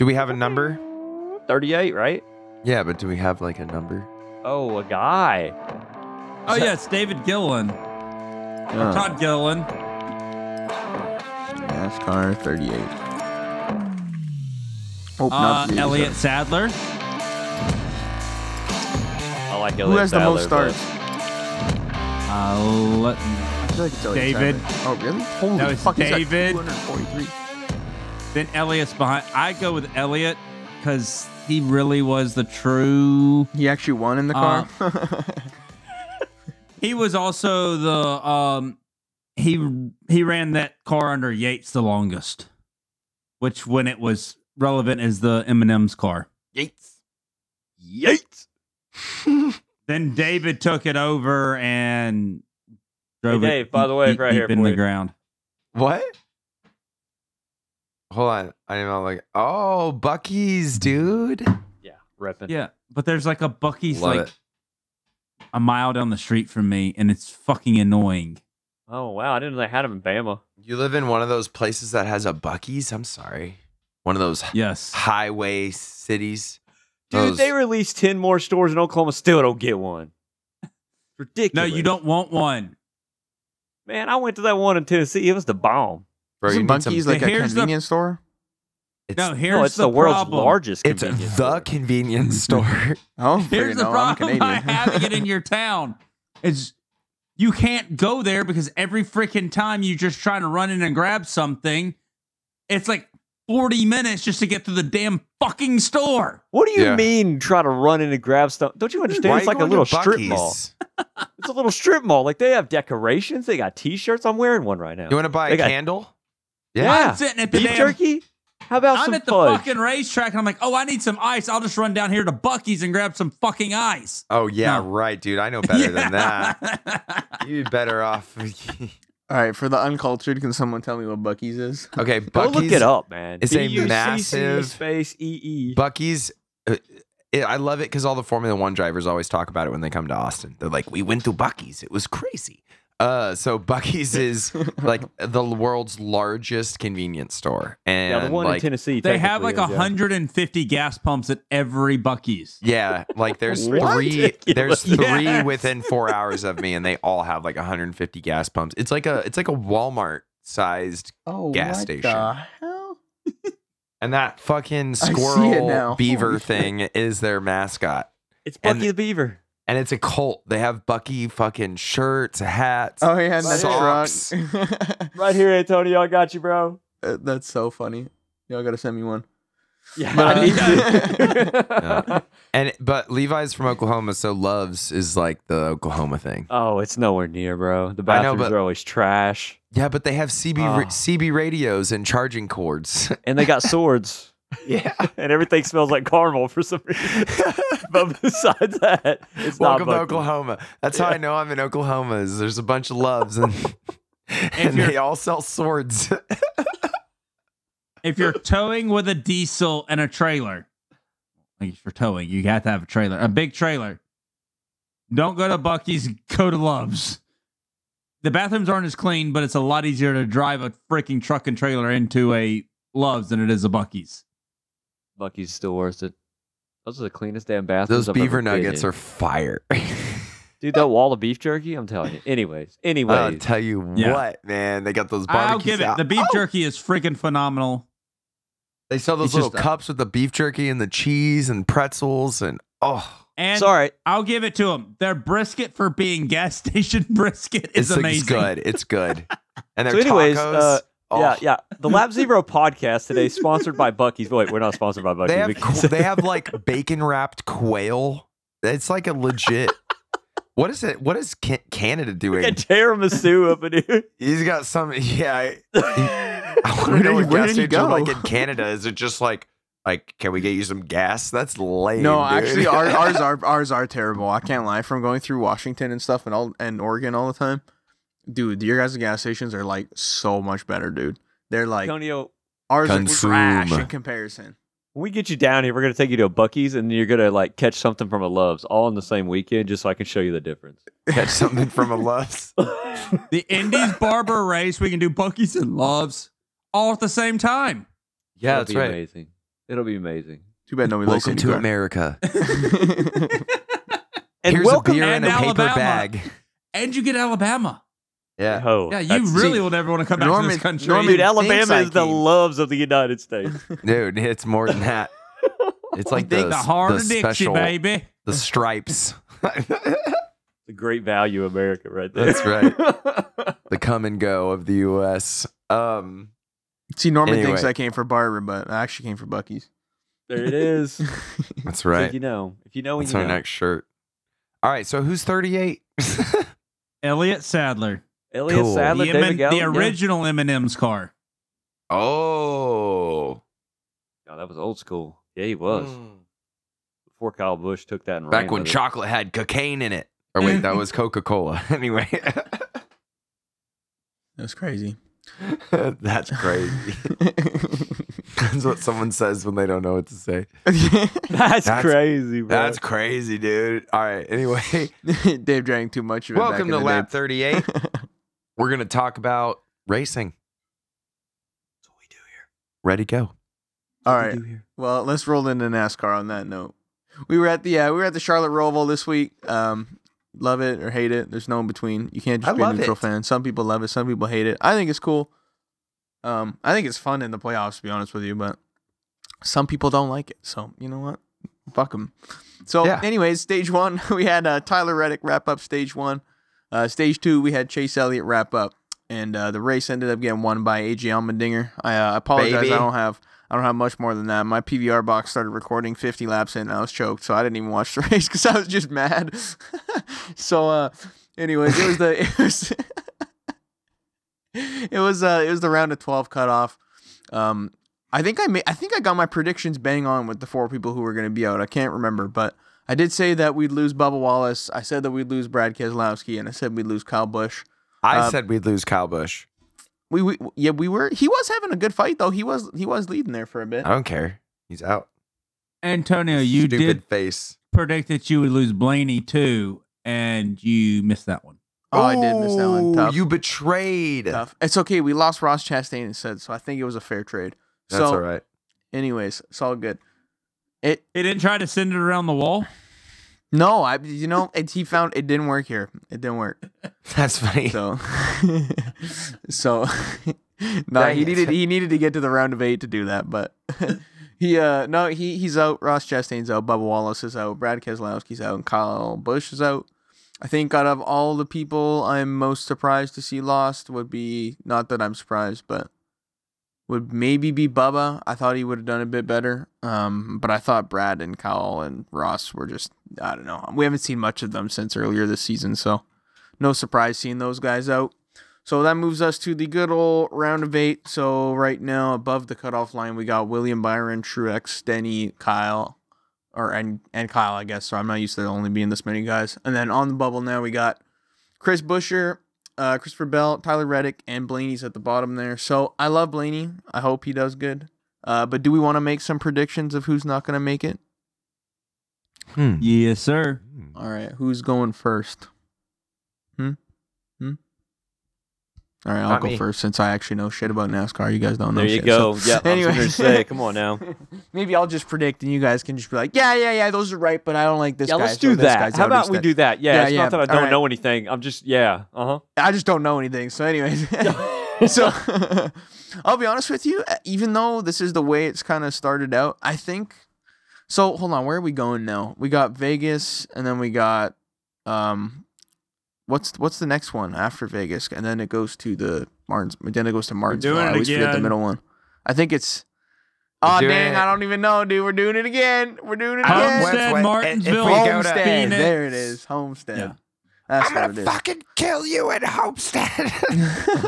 Do we have a number? 38, right? Yeah, but do we have like a number? Oh, a guy. Oh yeah, it's David Gillen. Uh, Todd Gillen. NASCAR 38. Oh, Uh, not the Elliott Sadler. I like Who Elliott has the most Sadler, starts? Uh, let, I feel like it's Elliott David. Sadler. Oh, really? Holy No, it's fuck, he's got David. 243. Then Elliott's behind. I go with Elliott because he really was the true. He actually won in the Uh, car. He was also the um. He he ran that car under Yates the longest, which when it was relevant is the M&M's car. Yates. Yates. Then David took it over and drove Dave, it by the way, deep, right deep here in for the you. ground. What? Hold on. I am not like, oh, Buc-ee's, dude. Yeah, repping. Yeah, but there's like a Buc-ee's Love like it. a mile down the street from me, and it's fucking annoying. Oh wow, I didn't know they had him in Bama. You live in one of those places that has a Buc-ee's? I'm sorry. One of those Yes. highway cities. Dude, Those- they released ten more stores in Oklahoma, still don't get one. Ridiculous. No, you don't want one. Man, I went to that one in Tennessee. It was the bomb. Bro, you Isn't need some- like a Here's the- convenience store? it's, No, here's no, it's the, the, world's problem. largest. it's convenience the store. convenience store. Oh, Here's the no, I'm problem by having it in your town is you can't go there because every freaking time you just trying to run in and grab something, it's like 40 minutes just to get to the damn fucking store. What do you Yeah. mean try to run in and grab stuff? Don't you understand? Why it's you like a little strip mall. It's a little strip mall. Like they have decorations. They got T-shirts. I'm wearing one right now. You want to buy They a got- candle? Yeah. I'm sitting at the Beef damn, jerky. How about I'm some at the fudge? fucking racetrack and I'm like, oh, I need some ice. I'll just run down here to Buc-ee's and grab some fucking ice. Oh yeah, No. right, dude. I know better than that. that. You'd be better off. All right, for the uncultured, can someone tell me what Buc-ee's is? okay, Go look it up, man. it's a B-U-C-C massive- space E E. Buc-ee's. Uh, it, I love it because all the Formula One drivers always talk about it when they come to Austin. They're like, "We went to Buc-ee's. It was crazy." Uh, so Buc-ee's is like the world's largest convenience store, and Yeah, the one like, in Tennessee. they have like technically is, yeah. 150 gas pumps at every Buc-ee's. Yeah, like there's three there's three Yes. within 4 hours of me and they all have like 150 gas pumps. It's like a it's like a Walmart sized Oh, Gas what station. the hell? and that fucking squirrel beaver Holy thing is their mascot. It's Buc-ee and- the Beaver. And it's a cult. They have Buc-ee fucking shirts, hats. Oh yeah, and that Socks. truck. Right here, Antonio. I got you, bro. Uh, That's so funny. Y'all gotta send me one. Yeah, But, I uh, need to. Yeah. And but Levi's from Oklahoma, so loves is like the Oklahoma thing. oh, it's nowhere near, bro. The I know, bathrooms but- are always trash, Yeah, but they have CB ra- Ah. CB radios and charging cords. and they got swords, yeah. and everything smells like caramel for some reason. but besides that, it's Welcome to not Buc-ee. Oklahoma. That's how Yeah. I know I'm in Oklahoma. Is there's a bunch of loves and and they all sell swords. If you're towing with a diesel and a trailer, like you're towing, you have to have a trailer, a big trailer. Don't go to Buc-ee's, go to Love's. The bathrooms aren't as clean, but it's a lot easier to drive a freaking truck and trailer into a Love's than it is a Buc-ee's. Buc-ee's still worth it. Those are the cleanest damn bathrooms. Those I've beaver ever been nuggets in. are fire. dude. That wall of beef jerky, I'm telling you. Anyways, anyways, I'll anyways, tell you Yeah. what, man. They got those barbecue. I'll give it. sal- The beef Oh! jerky is freaking phenomenal. They sell those It's little just, cups with the beef jerky and the cheese and pretzels and oh, And sorry. I'll give it to them. Their brisket for being gas station brisket it's, is like- amazing. it's good. It's good. And their So anyways, tacos. uh, oh. Yeah, yeah. The Lap Zero podcast today sponsored by Buc-ee's. Wait, we're not sponsored by Buc-ee's. They have because- they have like bacon wrapped quail. It's like a legit. What is it? What is Canada We doing? got tiramisu up in here. He's got some. Yeah, I, I want Where to did know he- what gas stations are like in Canada. Is it just like like can we get you some gas? That's lame. No, dude. actually, our, ours are ours are terrible. I can't lie. From going through Washington and stuff and all and Oregon all the time, dude, your guys' gas stations are like so much better, dude. They're like Antonio, ours are trash in comparison. when we get you down here, we're gonna take you to a Buc-ee's, and you're gonna like catch something from a Love's all in the same weekend, just so I can show you the difference. catch something from a Love's. The Indies Barber race, we can do Buc-ee's and Loves all at the same time. Yeah, That'd that's be right. Amazing. It'll be amazing. Too bad nobody likes Welcome to IndyCar. America. And Here's welcome a beer and in a paper Alabama. bag. And you get Alabama. Yeah. Oh, Yeah, you that's- really see, will never want to come back to Norman- this country. Norman- Dude, Alabama is the loves of the United States. Dude, it's more than that. It's like the the, heart the of Dixie, special, baby. the stripes. the great value America right there. That's right. the come and go of the U.S. Um, See, Norman thinks I came for Barber, but I actually came for Buc-ee's. there it is. that's It's like right. you know. If you know, when That's you our know. next shirt. All right, so who's 38? Elliott Sadler. Elliott Cool. Sadler, the, David M- the Gallup, yeah. original M&M's car. oh, Oh, that was old school. Yeah, he was. Hmm. Before Kyle Busch took that and ran back when with it. chocolate had cocaine in it. Or wait, that was Coca Cola. anyway, That's crazy. that's crazy. that's what someone says when they don't know what to say. That's, That's- crazy, bro. That's crazy, dude. All right. Anyway, Dave drank too much of it. welcome back to in the Lap day. 38. We're going to talk about racing. That's what we do here. Ready, go. All What we do here. Well, let's roll into NASCAR on that note. We were at the uh, we were at the Charlotte Roval this week. Um, love it or hate it. There's no in between. You can't just I be a neutral it. fan. Some people love it. Some people hate it. I think it's cool. Um, I think it's fun in the playoffs. To be honest with you, but some people don't like it. So you know what? Fuck them. So, Yeah. anyways, stage one we had uh, Tyler Reddick wrap up stage one. Uh, stage two we had Chase Elliott wrap up, and uh, the race ended up getting won by AJ Allmendinger. I uh, apologize. Baby. I don't have I don't have much more than that. My PVR box started recording 50 laps in, and I was choked, so I didn't even watch the race because I was just mad. so, uh, anyways, it was the it was it was uh it was the round of 12 cutoff. Um, I think I made I think I got my predictions bang on with the four people who were going to be out. I can't remember, but I did say that we'd lose Bubba Wallace. I said that we'd lose Brad Keselowski, and I said we'd lose Kyle Busch. I Uh, said we'd lose Kyle Busch. We, we yeah we were he was having a good fight though. He was he was leading there for a bit. I don't care. He's out. Antonio, you Stupid did face. predict that you would lose Blaney too, and you missed that one. Oh, I did miss that one. Tough. You betrayed. Tough. It's okay. We lost Ross Chastain instead, so I think it was a fair trade. That's so, all right. anyways, it's all good. It He didn't try to send it around the wall. no, I you know it, he found it didn't work here. It didn't work. That's funny. So so no, Dang he it. needed he needed to get to the round of eight to do that, but he uh no he he's out. Ross Chastain's out. Bubba Wallace is out. Brad Keselowski's out. And Kyle Busch is out. I think out of all the people I'm most surprised to see lost would be not that I'm surprised, but would maybe be Bubba. I thought he would have done a bit better. Um, but I thought Brad and Kyle and Ross were just I don't know. We haven't seen much of them since earlier this season, so no surprise seeing those guys out. So that moves us to the good old round of eight. So right now, above the cutoff line, we got William Byron, Truex, Denny, Kyle, or and and Kyle, I guess. So I'm not used to only being this many guys. And then on the bubble now, we got Chris Buescher, uh, Christopher Bell, Tyler Reddick, and Blaney's at the bottom there. So I love Blaney. I hope he does good. Uh, but do we want to make some predictions of who's not going to make it? Hmm. Yes, sir. All right, who's going first? Hmm. Hmm. All right, I'll Not go me. first since I actually know shit about NASCAR. You guys don't know. There you shit, go. so- yeah, anyway. I was gonna say, come on now. Maybe I'll just predict, and you guys can just be like, "Yeah, yeah, yeah, those are right," but I don't like this yeah, guy. let's do this that. How about we do that? Yeah, Yeah, it's yeah, not that I don't alright. know anything. I'm just yeah. Uh huh. I just don't know anything. So, anyways, so I'll be honest with you. Even though this is the way it's kind of started out, I think. So hold on, where are we going now? We got Vegas, and then we got um, what's what's the next one after Vegas, and then it goes to the Martins. Then it goes to Martinsville. doing I it always forget the middle one. I think it's. We're Oh doing dang! it. I don't even know, dude. We're doing it again. We're doing it again. Homestead, wait, Martinsville, if we go to- Homestead. Phoenix. There it is. Homestead. Yeah. That's I'm gonna fucking kill you at Homestead.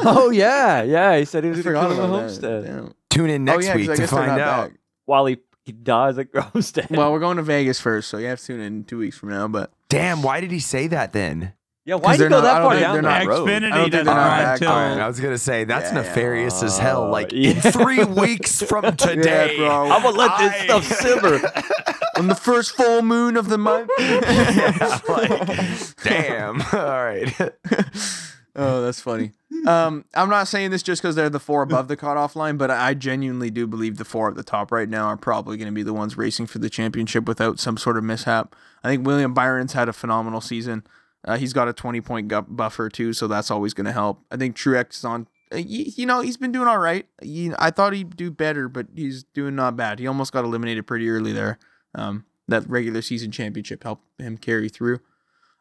oh yeah, yeah. He said he was gonna forgot kill him at Homestead that. Tune in Oh next week to find out. back. while he, he dies at Homestead. Well, we're going to Vegas first, so you have to tune in two weeks from now. But Damn, why did he say that then? Yeah, why 'cause did you go not- that far down they're that not- road? I don't think they're not ride till I was gonna say that's Yeah, yeah. nefarious as hell. Like yeah. in three weeks from today, bro. I'm gonna let this stuff simmer. on the first full moon of the month. Yeah, like, damn. All right. oh, that's funny. um, I'm not saying this just because they're the four above the cutoff line, but I genuinely do believe the four at the top right now are probably going to be the ones racing for the championship without some sort of mishap. I think William Byron's had a phenomenal season. Uh, he's got a 20 point gu- buffer too, so that's always going to help. I think Truex is on. uh, y- You know, he's been doing all right. He- I thought he'd do better, but he's doing not bad. He almost got eliminated pretty early there. Um, that regular season championship helped him carry through.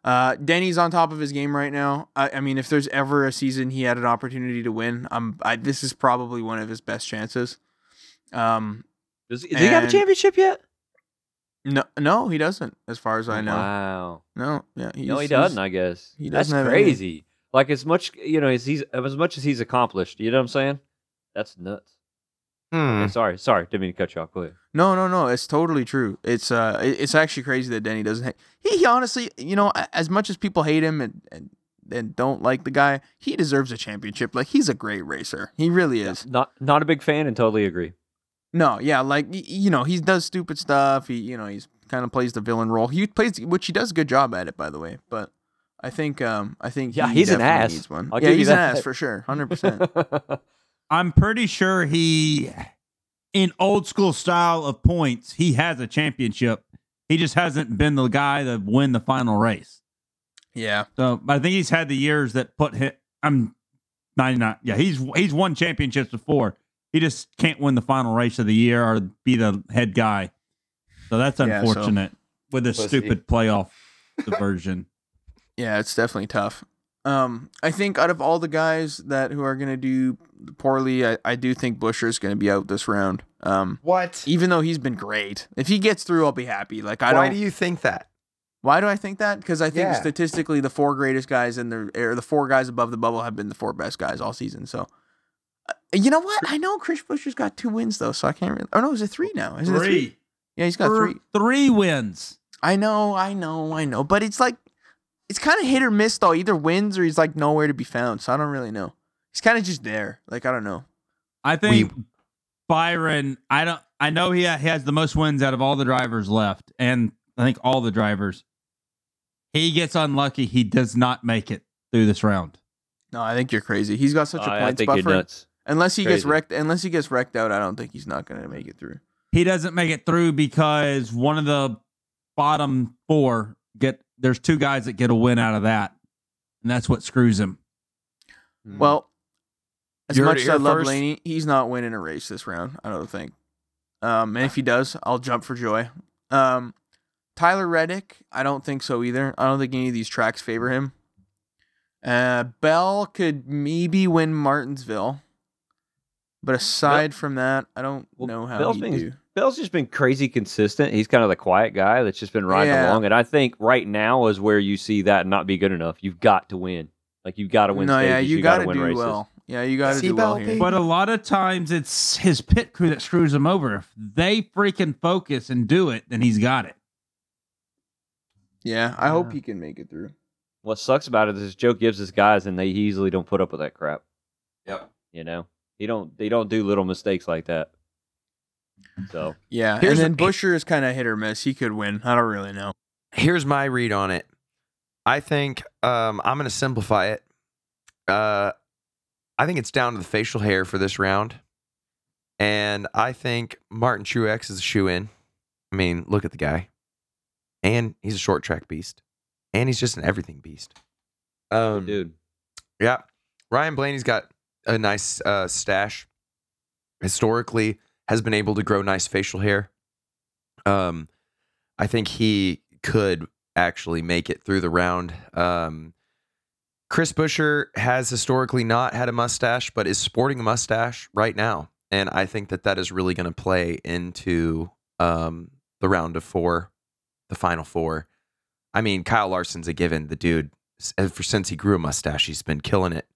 Uh, Denny's on top of his game right now. I, I mean, if there's ever a season he had an opportunity to win, um, I, this is probably one of his best chances. Um, Does, does he have a championship yet? No, no, he doesn't, as far as I know. Wow. No, yeah, he's, no, he doesn't. I guess he that's doesn't have any. crazy. Like as much you know as he's as much as he's accomplished. You know what I'm saying? That's nuts. Hmm. Okay, sorry, sorry, didn't mean to cut you off. Go ahead. No, no, no. It's totally true. It's uh, it's actually crazy that Denny doesn't. Hate. He, he honestly, you know, as much as people hate him and, and and don't like the guy, he deserves a championship. Like he's a great racer. He really is. Not not a big fan and totally agree. No, yeah, like you know, he does stupid stuff. He, you know, he's kind of plays the villain role. He plays, which he does a good job at it, by the way. But I think, um, I think Yeah, he he's an definitely ass. Needs one. I'll yeah, he's an ass for sure, hundred percent. I'm pretty sure he, in old school style of points, he has a championship. He just hasn't been the guy to win the final race. Yeah, So but I think he's had the years that put him. I'm 99. Yeah, he's he's won championships before. He just can't win the final race of the year or be the head guy. So that's Yeah, so- unfortunate with this Pussy. stupid playoff diversion. yeah, it's definitely tough. Um, I think out of all the guys that who are gonna do poorly, I, I do think Buescher's gonna be out this round. Um, What? even though he's been great, if he gets through, I'll be happy. Like I Why don't. do you think that? Why do I think that? Because I think Yeah. statistically, the four greatest guys in the or the four guys above the bubble have been the four best guys all season. So, you know what? I know Chris Buescher's got two wins though, so I can't. really... Oh no, is it three now? Is it three? Yeah, he's got three. Three wins. I know, I know, I know. But it's like, it's kind of hit or miss though. Either wins or he's like nowhere to be found. So I don't really know. He's kind of just there. Like I don't know. I think Byron. I don't. I know he, he has the most wins out of all the drivers left, and I think all the drivers. He gets unlucky. He does not make it through this round. No, I think you're crazy. He's got such a I, I points think buffer. you're nuts. Unless he gets wrecked, unless he gets wrecked out, I don't think he's not gonna make it through. He doesn't make it through because one of the bottom four get. There's two guys that get a win out of that, and that's what screws him. Well, as You heard much as I love first. Laney, he's not winning a race this round. I don't think. Um, and if he does, I'll jump for joy. Um, Tyler Reddick, I don't think so either. I don't think any of these tracks favor him. Uh, Bell could maybe win Martinsville, but aside from that, I don't Well, know how Bell's he been- do. Bell's just been crazy consistent. He's kind of the quiet guy that's just been riding Yeah. along. And I think right now is where you see that not be good enough. You've got to win. Like you've got to win No, stages. yeah, you, you got got to to win do races. well. Yeah, you got to See, do well here. But a lot of times it's his pit crew that screws him over. If they freaking focus and do it, then he's got it. Yeah, I hope he can make it through. What sucks about it is Joe gives his guys and they easily don't put up with that crap. Yep. You know, he don't. They don't do little mistakes like that. So Yeah, Here's and then a- Buescher is kind of hit or miss. He could win. I don't really know. Here's my read on it. I think um, I'm going to simplify it. Uh, I think it's down to the facial hair for this round, and I think Martin Truex is a shoe in. I mean, look at the guy, and he's a short track beast, and he's just an everything beast. Um, dude, Yeah. Ryan Blaney's got a nice uh, stash. Historically, has been able to grow nice facial hair. Um, I think he could actually make it through the round. Um, Chris Buescher has historically not had a mustache, but is sporting a mustache right now, and I think that that is really going to play into um, the round of four, the final four. I mean, Kyle Larson's a given. The dude ever since he grew a mustache, he's been killing it.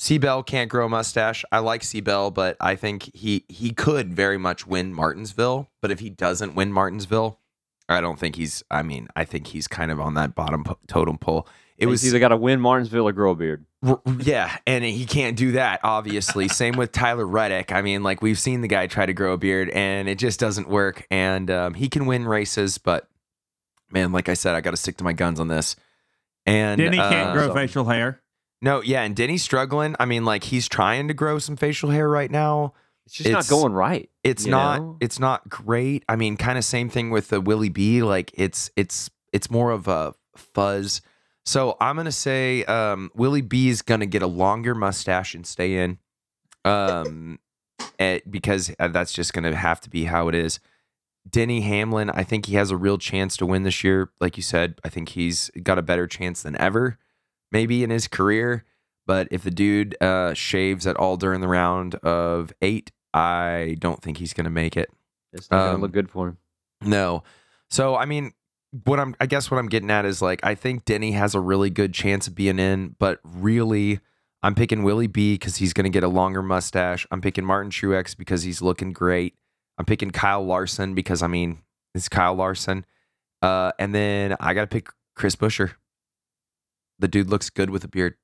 C-Bell can't grow a mustache. I like C-Bell, but I think he he could very much win Martinsville. But if he doesn't win Martinsville, I don't think he's. I mean, I think he's kind of on that bottom po- totem pole. It he's was either got to win Martinsville or grow a beard. R- yeah, and he can't do that, obviously. Same with Tyler Reddick. I mean, like we've seen the guy try to grow a beard, and it just doesn't work. And um, he can win races, but man, like I said, I got to stick to my guns on this. And Denny can't uh, grow so- facial hair. No, yeah, and Denny's struggling. I mean, like he's trying to grow some facial hair right now. It's just It's- not going right. It's not know? it's not great. I mean, kind of same thing with the Willie B. Like it's it's it's more of a fuzz. So I'm gonna say um, Willie B is gonna get a longer mustache and stay in, um, eh, because uh, that's just gonna have to be how it is. Denny Hamlin, I think he has a real chance to win this year. Like you said, I think he's got a better chance than ever, maybe in his career. But if the dude uh, shaves at all during the round of eight, I don't think he's going to make it. It's not Um, gonna look good for him. No. So I mean, what I'm I guess what I'm getting at is like I think Denny has a really good chance of being in, but really I'm picking Willie B because he's going to get a longer mustache. I'm picking Martin Truex because he's looking great. I'm picking Kyle Larson because I mean it's Kyle Larson, uh, and then I got to pick Chris Buescher. The dude looks good with a beard.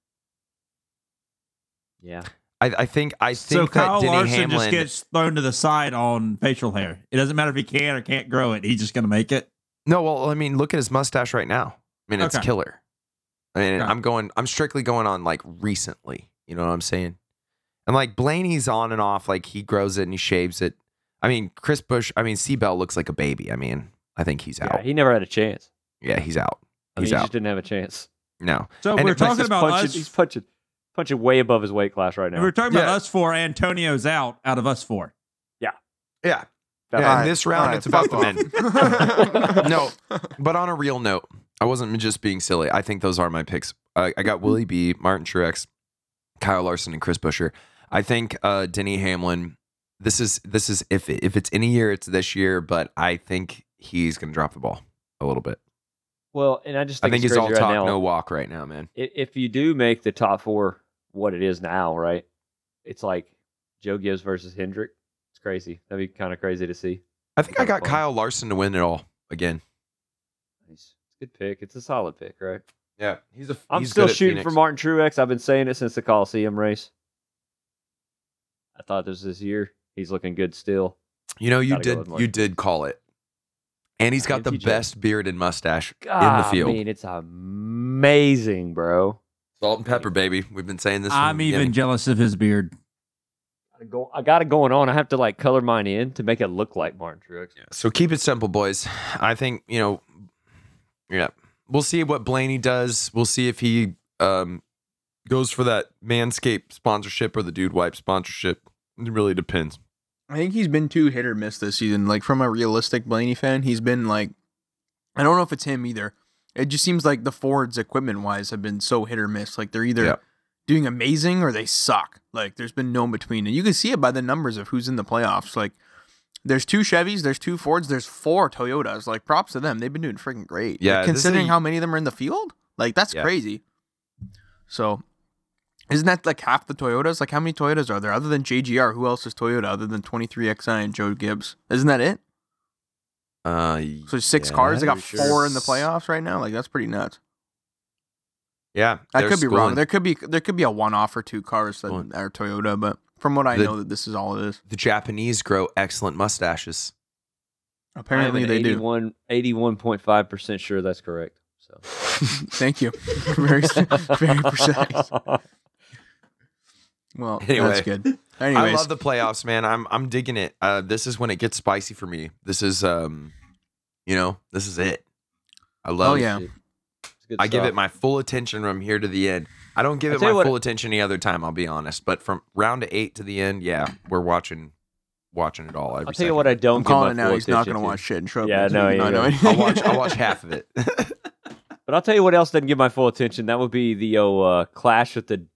Yeah. I, I think I So think Kyle that Denny Larson Hamlin. just gets thrown to the side on facial hair. It doesn't matter if he can or can't grow it. He's just gonna make it. No, well, I mean, look at his mustache right now. I mean, it's Okay. killer. I mean, Okay. I'm going. I'm strictly going on like recently. You know what I'm saying? And like Blaney's on and off. Like he grows it and he shaves it. I mean, Chris Bush. I mean, C-Bell looks like a baby. I mean, I think he's Yeah, out. he never had a chance. Yeah, he's out. I mean, He's he out. just didn't have a chance. No. So And we're talking about punching, us. He's punching, punching way above his weight class right now. We're talking about us four. Antonio's out out of us four. Yeah. That- Yeah, All in right, this round, all right, it's about the off. no, but on a real note, I wasn't just being silly. I think those are my picks. I, I got Willie B, Martin Truex, Kyle Larson, and Chris Buescher. I think uh, Denny Hamlin. This is this is if if it's any year, it's this year. But I think he's going to drop the ball a little bit. Well, and I just I think, think it's he's all crazy talk, now. no walk right now, man. if you do make the top four, what it is now, right? It's like Joe Gibbs versus Hendrick. It's crazy. That'd be kind of crazy to see. I think I got fun. Kyle Larson to win it all again. Nice. It's a good pick. It's a solid pick, right? Yeah, he's a. I'm he's still shooting Phoenix. for Martin Truex. I've been saying it since the Coliseum race. I thought this was his year. He's looking good still. You know, you Gotta did you did call it, and he's got the MTJ. best beard and mustache God, in the field. I mean, it's amazing, bro. Salt and pepper, baby. We've been saying this. I'm even beginning. jealous of his beard. I go- I got it going on. I have to like color mine in to make it look like Martin Truex. So keep it simple, boys. I think you know. Yeah, we'll see what Blaney does. We'll see if he um goes for that Manscaped sponsorship or the Dude Wipe sponsorship. It really depends. I think he's been too hit or miss this season. Like from a realistic Blaney fan, he's been like, I don't know if it's him either. It just seems like the Fords equipment wise have been so hit or miss. Like they're either Yeah. doing amazing or they suck. Like there's been no in between, and you can see it by the numbers of who's in the playoffs. Like there's two Chevys, there's two Fords, there's four Toyotas. Like props to them, they've been doing freaking great. Yeah, Like, considering a- how many of them are in the field, like that's Yeah. crazy. So. Isn't that like half the Toyotas? Like how many Toyotas are there other than JGR? Who else is Toyota other than 23XI and Joe Gibbs? Isn't that it? Uh, So six yeah, cars. They got pretty sure. four in the playoffs right now. Like that's pretty nuts. Yeah, I they're could be wrong. There could be there could be a one off or two cars that Schooling. are Toyota, but from what I The- know, that this is all it is. The Japanese grow excellent mustaches. Apparently they do. 81, 81.5% sure that's correct. So Thank you. very very precise. Well, Anyway. that's good. I love the playoffs, man. I'm I'm digging it. Uh, this is when it gets spicy for me. This is um, you know, this is it. I love. Oh, yeah. It's good I give it my full attention from here to the end. I don't give I it my what- full attention any other time. I'll be honest, but from round to eight to the end, yeah, we're watching, watching it all. Every I'll tell you what I don't I'm give calling my it now. full He's not going to to. watch shit and show up. Yeah, no, week he and not know I'll watch. I'll watch half of it. But I'll tell you what else doesn't give my full attention. That would be the oh, uh, clash at the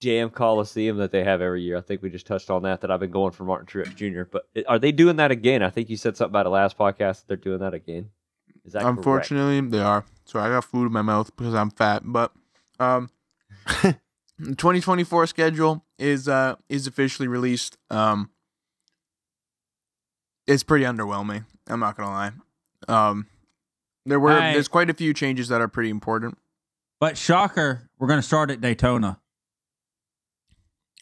Jam Coliseum that they have every year. I think we just touched on that. That I've been going for Martin Truex Jr. But are they doing that again? I think you said something about it last podcast. That they're doing that again. Is that correct? Unfortunately, they are. So I got food in my mouth because I'm fat. But um, the 2024 schedule is uh is officially released. Um, it's pretty underwhelming. I'm not gonna lie. Um, there were I- there's quite a few changes that are pretty important. But shocker, we're going to start at Daytona.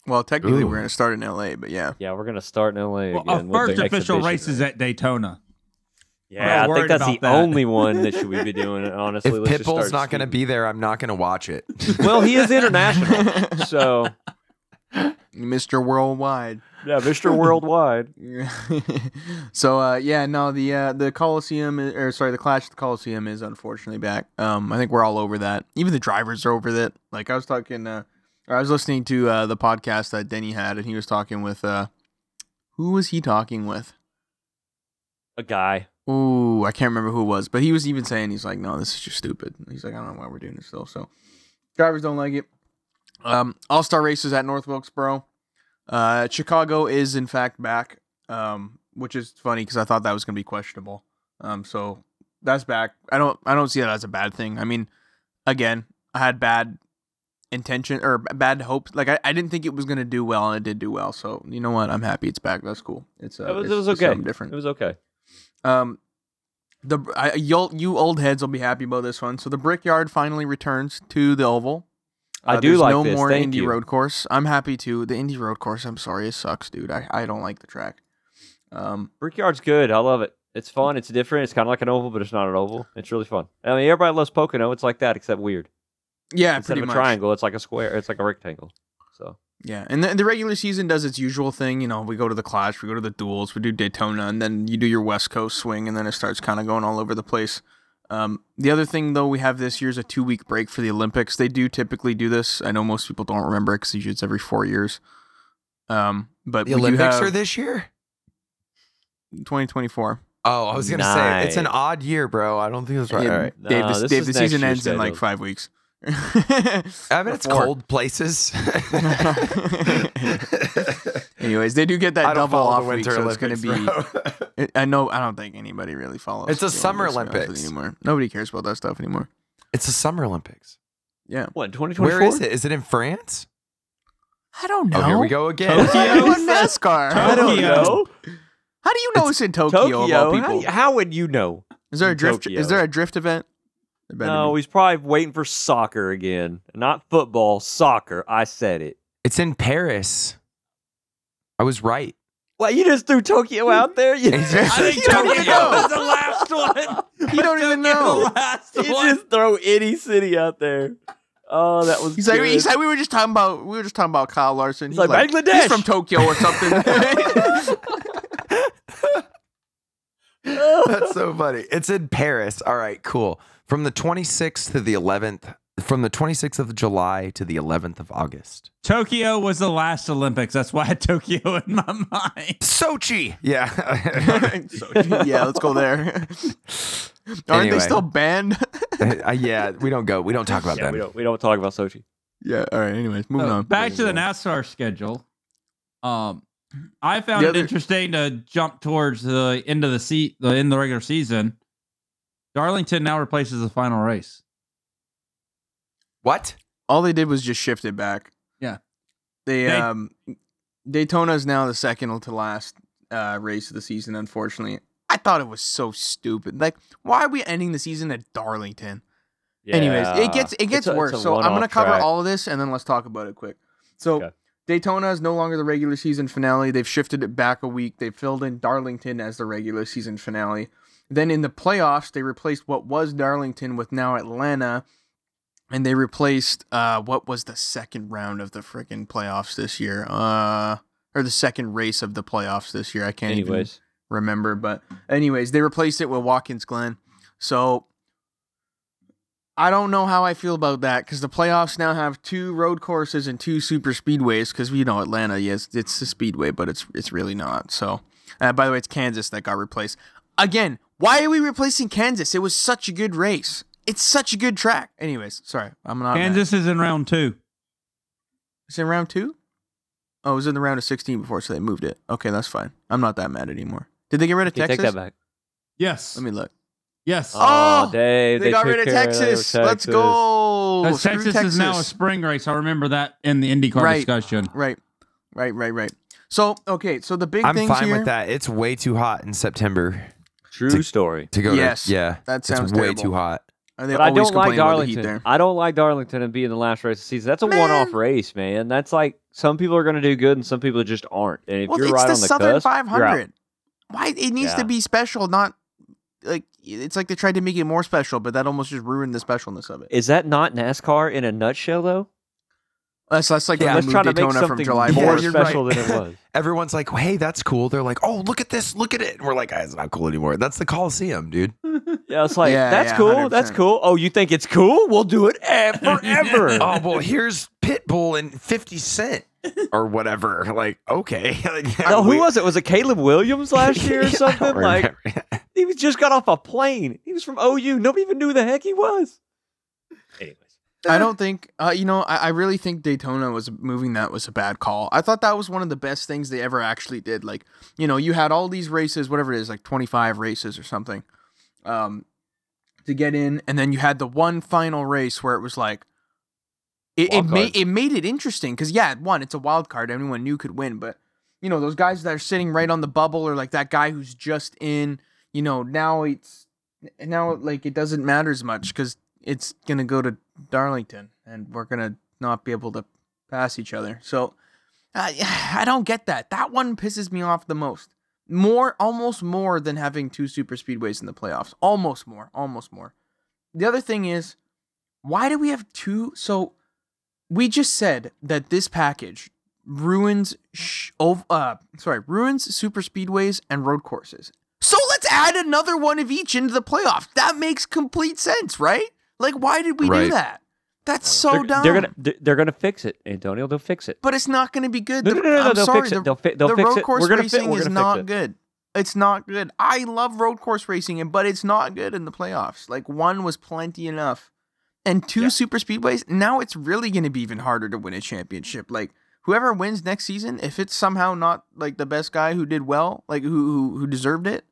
Well, technically, Ooh. we're gonna start in LA, but yeah, Yeah, we're gonna start in LA Well, again. our first the official exhibition race is at Daytona. Yeah, I think that's the that. only one that should we be doing. It. Honestly, If Let's just Pitbull's start not going to be there, I'm not going to watch it. well, he is international, so Mr. Worldwide. yeah, Mr. Worldwide. so uh, yeah, no, the uh, the Coliseum i- or sorry, the Clash at the Coliseum is unfortunately back. Um, I think we're all over that. Even the drivers are over that. Like I was talking, uh, or I was listening to uh, the podcast that Denny had, and he was talking with uh, who was he talking with? A guy. Ooh, I can't remember who it was, but he was even saying he's like, no, this is just stupid. He's like, I don't know why we're doing this still. So drivers don't like it. Um, All Star races at North Wilkesboro. Uh, Chicago is in fact back, um, which is funny because I thought that was going to be questionable. Um, so that's back. I don't, I don't see that as a bad thing. I mean, again, I had bad intention or bad hopes. Like I, I didn't think it was going to do well, and it did do well. So you know what? I'm happy it's back. That's cool. It's uh, it was, it's- it was okay. something different. It was okay. Um, the I, you you old heads will be happy about this one. So the Brickyard finally returns to the Oval. I Uh, do there's like no this. more Thank Indy you. Road Course. I'm happy to. The Indy Road Course. I'm sorry, it sucks, dude. I, I don't like the track. Um, Brickyard's good. I love it. It's fun. It's different. It's kind of like an oval, but it's not an oval. It's really fun. I mean, everybody loves Pocono. It's like that, except weird. Yeah, Instead pretty of a much. triangle, it's like a square. It's like a rectangle. So Yeah, and the, the regular season does its usual thing. You know, we go to the Clash, we go to the duels, we do Daytona, and then you do your West Coast swing, and then it starts kind of going all over the place. Um, the other thing, though, we have this year's a two week break for the Olympics. They do typically do this. I know most people don't remember it because usually it's every four years. Um, but the we do Olympics have are this year? 2024. Oh, I was going to say, it's an odd year, bro. I don't think that's right. Yeah, All right. Dave, No, the, this Dave, the season year's ends in like five weeks. I bet it's cold places. Anyways, they do get that double follow off week, Winter so it's going Olympics, to be. It- I know. I don't think anybody really follows. It's a Summer to be honest with you, Olympics. anymore. Nobody cares about that stuff anymore. it's the Summer Olympics. Yeah, what? Twenty twenty. Where is it? Is it in France? I don't know. Oh, here we go again. How do you know Tokyo? NASCAR? Tokyo. How do you know it's, in Tokyo? Tokyo. Of How, all people? how would you know? is there a drift? Tokyo. Is there a drift event? There better No, be. he's probably waiting for soccer again. Not football, soccer. I said it. It's in Paris. I was right. Well, you just threw Tokyo out there. You, just- I think Tokyo was the last one. You don't even know. The last one. just throw any city out there. Oh, that was. He's like, he said we were just talking about we were just talking about Kyle Larson. He's like, He's Bangladesh. from Tokyo or something. That's so funny. It's in Paris. All right, cool. From the 26th to the 11th, from the 26th of July to the 11th of August. Tokyo was the last Olympics. That's why I had Tokyo in my mind. Sochi. Yeah. So, yeah, let's go there. Aren't Anyway. they still banned? Uh, yeah, we don't go. We don't talk about Yeah, them. we don't. We don't talk about Sochi. yeah. All right. Anyways, moving Uh, on. back to the NASCAR schedule. Um, I found The it interesting to jump towards the end of the seat, the end of the regular season. Darlington now replaces the final race. What? All they did was just shift it back. Yeah. They, They- um Daytona is now the second to last uh, race of the season. Unfortunately, I thought it was so stupid. Like, why are we ending the season at Darlington? Anyways, it gets it gets a- worse. so I'm gonna cover track. all of this and then let's talk about it quick. So Okay. Daytona is no longer the regular season finale. They've shifted it back a week. They filled in Darlington as the regular season finale. Then in the playoffs, they replaced what was Darlington with now Atlanta, and they replaced uh what was the second round of the freaking playoffs this year? Uh, or the second race of the playoffs this year. I can't even remember. But anyways, they replaced it with Watkins Glen. So I don't know how I feel about that because the playoffs now have two road courses and two super speedways. Because you know Atlanta, yes, it's a speedway, but it's it's really not. So, uh, by the way, it's Kansas that got replaced again. Why are we replacing Kansas? It was such a good race. It's such a good track. Anyways, sorry, I'm not. mad. Kansas is in round two. Is in round two? Oh, it was in the round of 16 before, so they moved it. Okay, that's fine. I'm not that mad anymore. Did they get rid of Texas? take that back. Yes. Let me look. yes. Oh, Oh, Dave, They, got rid of care that Texas. Let's go. That's Screw Texas, is now a spring race. I remember that in the IndyCar Right. discussion. Right, right, right, right. So okay, so the big I'm things fine here. with that. It's way too hot in September True story. to go Yes, to. Yeah. that sounds it's way terrible. too hot. But I don't like complain the Darlington. I don't like Darlington and being the last race of the season. That's a Man. one-off race, man. That's like some people are going to do good and some people just aren't. And if Well, you're right the on the Southern cusp, you're out. 500. Why it needs Yeah. to be special, not like it's like they tried to make it more special, but that almost just ruined the specialness of it. Is that not NASCAR in a nutshell, though? That's that's like Yeah, when Let's try moved to make Daytona from something July Yeah, more 4th. you're special right. than it was. Everyone's like, "Hey, that's cool." They're like, "Oh, look at this, look at it." And we're like, "Ah, "It's not cool anymore." That's the Coliseum, dude. Yeah, it's like Yeah, that's yeah, cool. That's 100%. cool. Oh, you think it's cool? We'll do it forever. oh well, here's Pitbull and Fifty Cent or whatever. Like, okay. like, No, who we- was it? Was it Caleb Williams last year or something? Like he was just got off a plane. He was from OU. Nobody even knew who the heck he was. I don't think, uh, you know, I, I really think Daytona was moving that was a bad call. I thought that was one of the best things they ever actually did. Like, you know, you had all these races, whatever it is, like 25 races or something, um, to get in, and then you had the one final race where it was like, it, it made it made it interesting because yeah, one, it's a wild card, anyone knew could win, but you know those guys that are sitting right on the bubble or like that guy who's just in, you know, now it's now like it doesn't matter as much because it's gonna go to Darlington and we're gonna not be able to pass each other. So I I don't get that. That one pisses me off the most. More, almost more than having two super speedways in the playoffs. Almost more, almost more. The other thing is, why do we have two? So we just said that this package ruins, sh- ov- uh, sorry, ruins super speedways and road courses. So let's add another one of each into the playoffs. That makes complete sense, right? Like, why did we do that? That's so they're, dumb. they're gonna they're- gonna fix it, Antonio. They'll fix it. but it's not going to be good. No, no, no, no, I'm they'll sorry. fix it. the- They'll, fi- they'll the fix road it. course gonna racing fi- is not it. good. It's not good. I love road course racing, but it's not good in the playoffs. Like one was plenty enough, and two Yeah. super speedways. Now it's really going to be even harder to win a championship. Like whoever wins next season, if it's somehow not like the best guy who did well, like who who, who deserved it,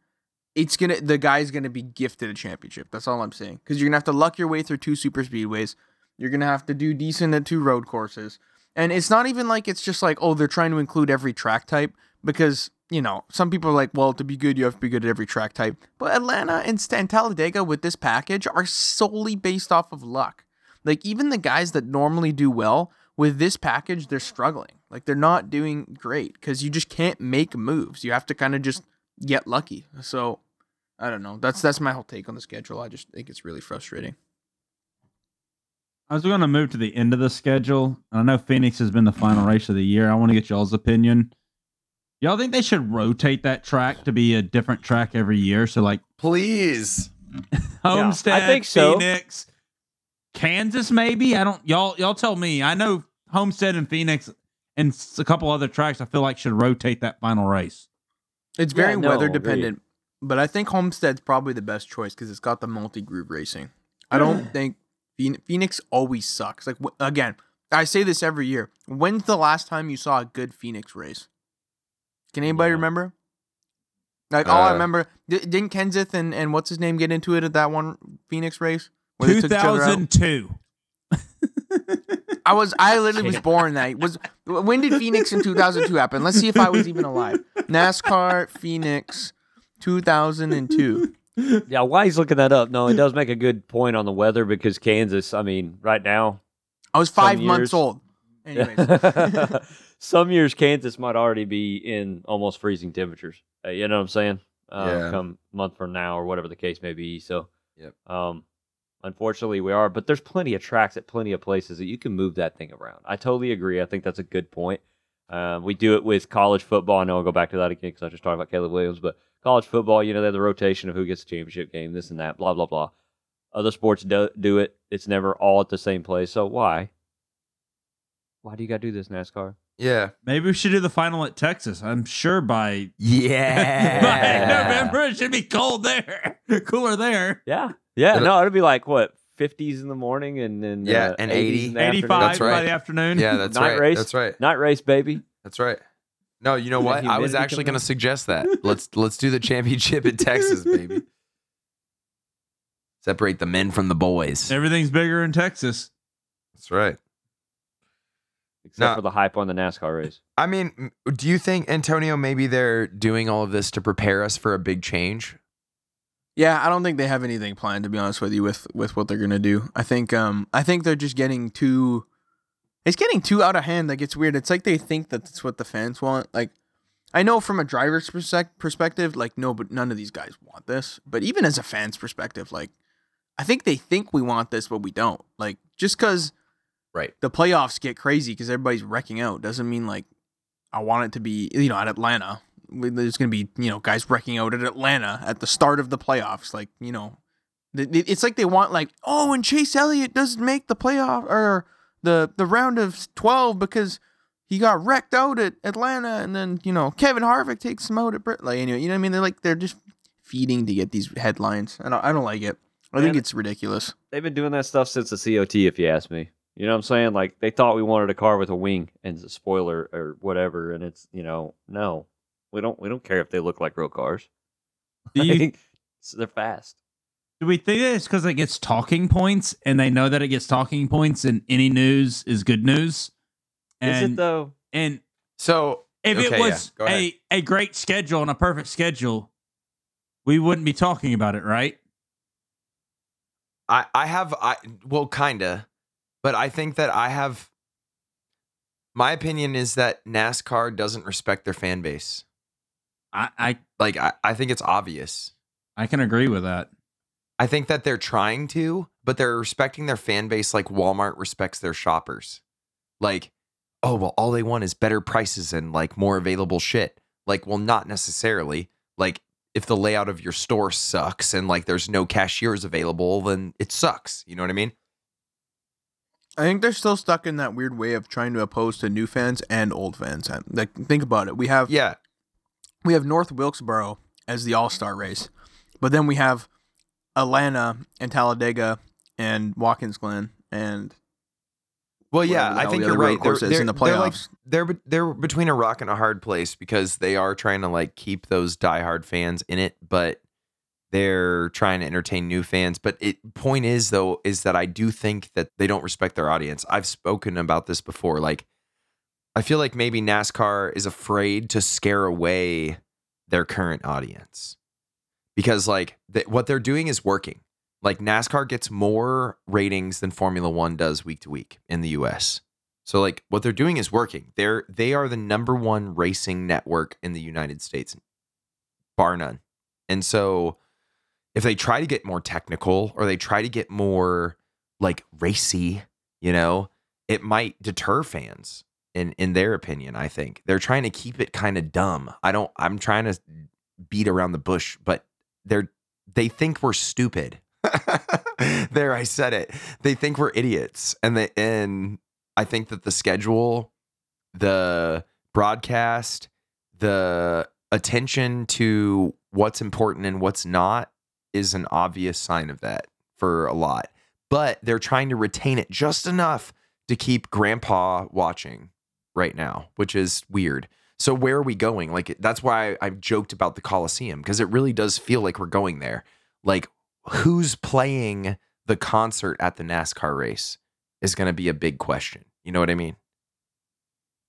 it's gonna the guy's gonna be gifted a championship. That's all I'm saying. Because you're gonna have to luck your way through two super speedways. You're gonna have to do decent at two road courses. And it's not even like it's just like, oh, they're trying to include every track type because, you know, some people are like, well, to be good, you have to be good at every track type. But Atlanta and, and Talladega with this package are solely based off of luck. Like, even the guys that normally do well with this package, they're struggling. Like, they're not doing great because you just can't make moves. You have to kind of just get lucky. So, I don't know. That's that's my whole take on the schedule. I just think it's really frustrating. I was going to move to the end of the schedule. and I know Phoenix has been the final race of the year. I want to get y'all's opinion. Y'all think they should rotate that track to be a different track every year? So like Please. Homestead, i think so. Phoenix, Kansas, maybe. I don't. Y'all, y'all tell me. I know Homestead and Phoenix and a couple other tracks. I feel like should rotate that final race. It's Yeah, very no, weather agreed. dependent, but I think Homestead's probably the best choice because it's got the multi groove racing. I don't think Phoenix always sucks. Like wh- again, I say this every year. When's the last time you saw a good Phoenix race? Can anybody Yeah. remember? Like all I Uh, remember, di- didn't Kenseth and, and what's his name get into it at that one Phoenix race? where they Two took each other out? thousand two. I was I literally was born that was when did Phoenix in 2002 happen? Let's see if I was even alive. NASCAR Phoenix 2002. Yeah, why he's looking that up? No, it does make a good point on the weather because Kansas. I mean, right now, I was Some 5 years. months old. Anyways. some years Kansas might already be in almost freezing temperatures. Uh, you know what I'm saying? Uh, Yeah. Come month from now or whatever the case may be. So, Yep. um, unfortunately, we are. But there's plenty of tracks at plenty of places that you can move that thing around. I totally agree. I think that's a good point. Uh, we do it with college football. I know I'll go back to that again because I just talked about Caleb Williams, but college football, you know, they have the rotation of who gets the championship game, this and that, blah blah blah. Other sports do, do it. It's never all at the same place. So why? Why do you got to do this, NASCAR? Yeah. Maybe we should do the final at Texas. I'm sure by, by Yeah. November it should be cold there, cooler there. Yeah, yeah. It'll- No, it'd be like what fifties in the morning and then Yeah, uh, and 80s 80. in the 85 afternoon. That's by the afternoon. Yeah, that's Night right. race. That's right. night race, baby. That's right. No, you know what? I was actually going to suggest that. Let's let's do the championship in Texas, baby. Separate the men from the boys. Everything's bigger in Texas. That's right. Except Nah. for the hype on the NASCAR race. I mean, do you think Antonio maybe they're doing all of this to prepare us for a big change? Yeah, I don't think they have anything planned to be honest with you with with what they're gonna do. I think um I think they're just getting too it's getting too out of hand. Like it's weird. It's like they think that that's what the fans want. Like I know from a driver's perspective, like no, but none of these guys want this. But even as a fan's perspective, like I think they think we want this, but we don't. Like just because Right. the playoffs get crazy because everybody's wrecking out doesn't mean like I want it to be you know at Atlanta. There's gonna be you know guys wrecking out at Atlanta at the start of the playoffs. Like you know, it's like they want like oh, and Chase Elliott doesn't make the playoff or the the round of twelve because he got wrecked out at Atlanta, and then you know Kevin Harvick takes him out at Brit. Like anyway, you know what I mean? They're like they're just feeding to get these headlines. I don't I don't like it. I think it's ridiculous. They've been doing that stuff since the COT, if you ask me. You know what I'm saying? Like they thought we wanted a car with a wing and a spoiler or whatever, and it's you know no, we don't we don't care if they look like real cars. Do you so they're fast. Do we think that it's because it gets talking points and they know that it gets talking points and any news is good news? Is it though? and So if Okay, it was go ahead. a, a great schedule and a perfect schedule, we wouldn't be talking about it, right? I I have I well kinda, but I think that I have. My opinion is that NASCAR doesn't respect their fan base. I, I, Like I, I think it's obvious. I can agree with that. I think that they're trying to, but they're respecting their fan base like Walmart respects their shoppers. Like, oh, well, all they want is better prices and like more available shit. Like, well, not necessarily. Like, if the layout of your store sucks and like there's no cashiers available, then it sucks. You know what I mean? I think they're still stuck in that weird way of trying to oppose to new fans and old fans. Like think about it. We have Yeah. We have North Wilkesboro as the All Star race, but then we have Atlanta and Talladega and Watkins Glen and Well, yeah, I think you're right. They're, they're, in the they're like they're they're between a rock and a hard place because they are trying to like keep those diehard fans in it, but they're trying to entertain new fans. But it point is though is that I do think that they don't respect their audience. I've spoken about this before. Like I feel like maybe NASCAR is afraid to scare away their current audience because like th- what they're doing is working. Like NASCAR gets more ratings than Formula 1 does week to week in the US. So like what they're doing is working. They're they are the number 1 racing network in the United States bar none. And so if they try to get more technical or they try to get more like racy, you know, it might deter fans in in their opinion, I think. They're trying to keep it kind of dumb. I don't I'm trying to beat around the bush, but they're they think we're stupid. there I said it. They think we're idiots. And they and I think that the schedule, the broadcast, the attention to what's important and what's not is an obvious sign of that for a lot. But they're trying to retain it just enough to keep grandpa watching right now, which is weird. So where are we going? Like that's why I, joked about the Coliseum because it really does feel like we're going there. Like who's playing the concert at the NASCAR race is going to be a big question. You know what I mean?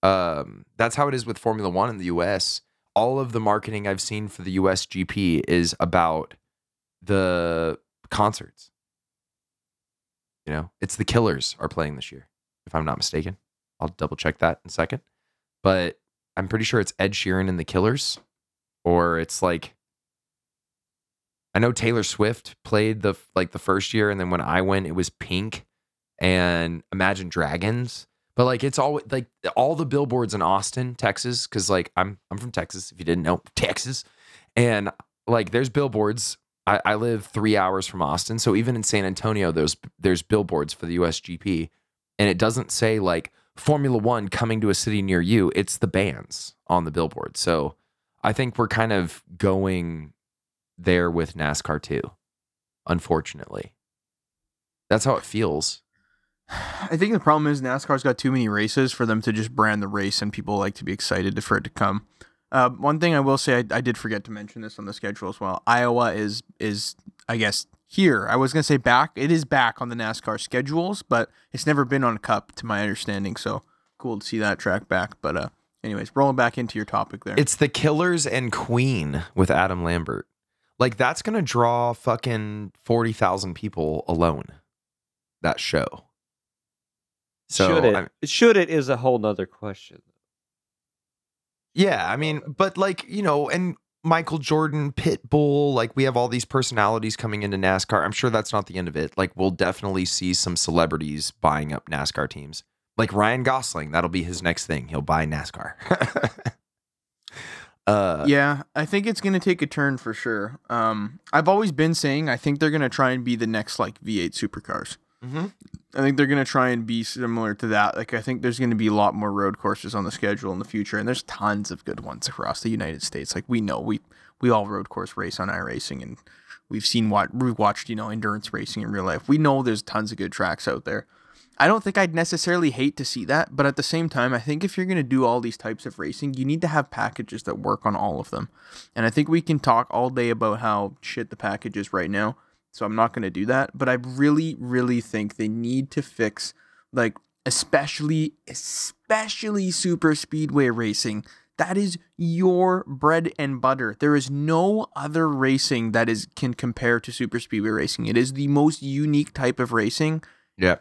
Um, that's how it is with Formula One in the US. All of the marketing I've seen for the US GP is about the concerts. You know, it's the Killers are playing this year, if I'm not mistaken. I'll double check that in a second. But I'm pretty sure it's Ed Sheeran and the Killers, or it's like I know Taylor Swift played the like the first year, and then when I went, it was Pink and Imagine Dragons. But like it's all like all the billboards in Austin, Texas, because like I'm I'm from Texas. If you didn't know, Texas, and like there's billboards. I, I live three hours from Austin, so even in San Antonio, there's there's billboards for the USGP, and it doesn't say like Formula One coming to a city near you. It's the bands on the billboard. So I think we're kind of going there with NASCAR too. Unfortunately, that's how it feels. I think the problem is NASCAR's got too many races for them to just brand the race, and people like to be excited for it to come. Uh, one thing I will say, I, I did forget to mention this on the schedule as well. Iowa is is I guess here. I was gonna say back. It is back on the NASCAR schedules, but it's never been on a Cup, to my understanding. So cool to see that track back. But uh, anyways, rolling back into your topic there. It's the Killers and Queen with Adam Lambert. Like that's gonna draw fucking forty thousand people alone. That show. So should it? I- should it is a whole nother question. Yeah, I mean, but like, you know, and Michael Jordan, Pitbull, like we have all these personalities coming into NASCAR. I'm sure that's not the end of it. Like we'll definitely see some celebrities buying up NASCAR teams. Like Ryan Gosling, that'll be his next thing. He'll buy NASCAR. uh yeah, I think it's gonna take a turn for sure. Um, I've always been saying I think they're gonna try and be the next like V8 supercars. Mhm. I think they're gonna try and be similar to that. Like I think there's gonna be a lot more road courses on the schedule in the future, and there's tons of good ones across the United States. Like we know we we all road course race on iRacing, and we've seen what we've watched you know endurance racing in real life. We know there's tons of good tracks out there. I don't think I'd necessarily hate to see that, but at the same time, I think if you're gonna do all these types of racing, you need to have packages that work on all of them. And I think we can talk all day about how shit the package is right now so I'm not going to do that. But I really, really think they need to fix, like, especially, especially super speedway racing. That is your bread and butter. There is no other racing that is can compare to super speedway racing. It is the most unique type of racing Yeah.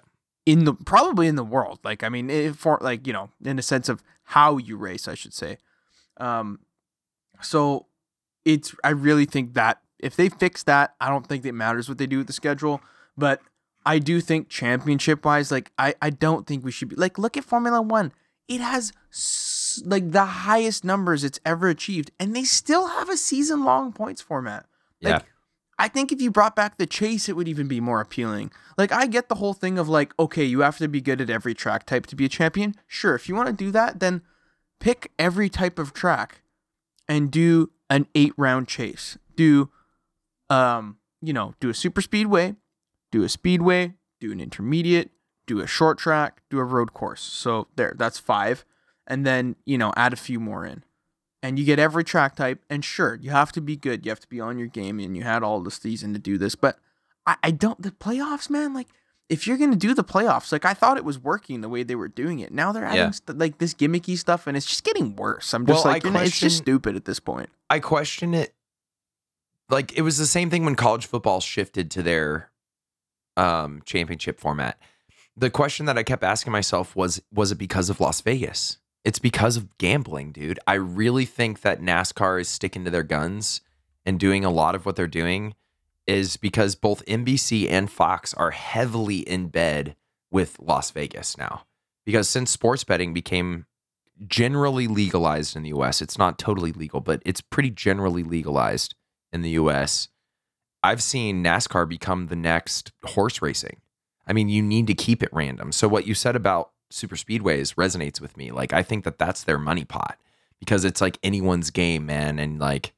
in the probably in the world. Like I mean, if for like you know, in a sense of how you race, I should say. Um, so it's I really think that if they fix that, I don't think it matters what they do with the schedule, but I do think championship wise, like I I don't think we should be like look at Formula One. It has s- like the highest numbers it's ever achieved, and they still have a season long points format. Like, Yeah. I think if you brought back the chase, it would even be more appealing. Like, I get the whole thing of like, okay, you have to be good at every track type to be a champion. Sure, if you want to do that, then pick every type of track and do an eight round chase. Do, um, you know, do a super speedway, do a speedway, do an intermediate, do a short track, do a road course. So there, that's five. And then, you know, add a few more in and you get every track type. And sure, you have to be good. You have to be on your game, and you had all the season to do this. But I, I don't. The playoffs, man. Like, if you're gonna do the playoffs, like I thought it was working the way they were doing it. Now they're adding Yeah. st- like this gimmicky stuff, and it's just getting worse. I'm just Well, like, it's just stupid at this point. I question it. Like it was the same thing when college football shifted to their um, championship format. The question that I kept asking myself was was it because of Las Vegas? It's because of gambling, dude. I really think that NASCAR is sticking to their guns and doing a lot of what they're doing is because both NBC and Fox are heavily in bed with Las Vegas now. Because since sports betting became generally legalized in the US. It's not totally legal, but it's pretty generally legalized in the US. I've seen NASCAR become the next horse racing. I mean, you need to keep it random. So what you said about super speedways resonates with me. Like I think that that's their money pot because it's like anyone's game, man, and like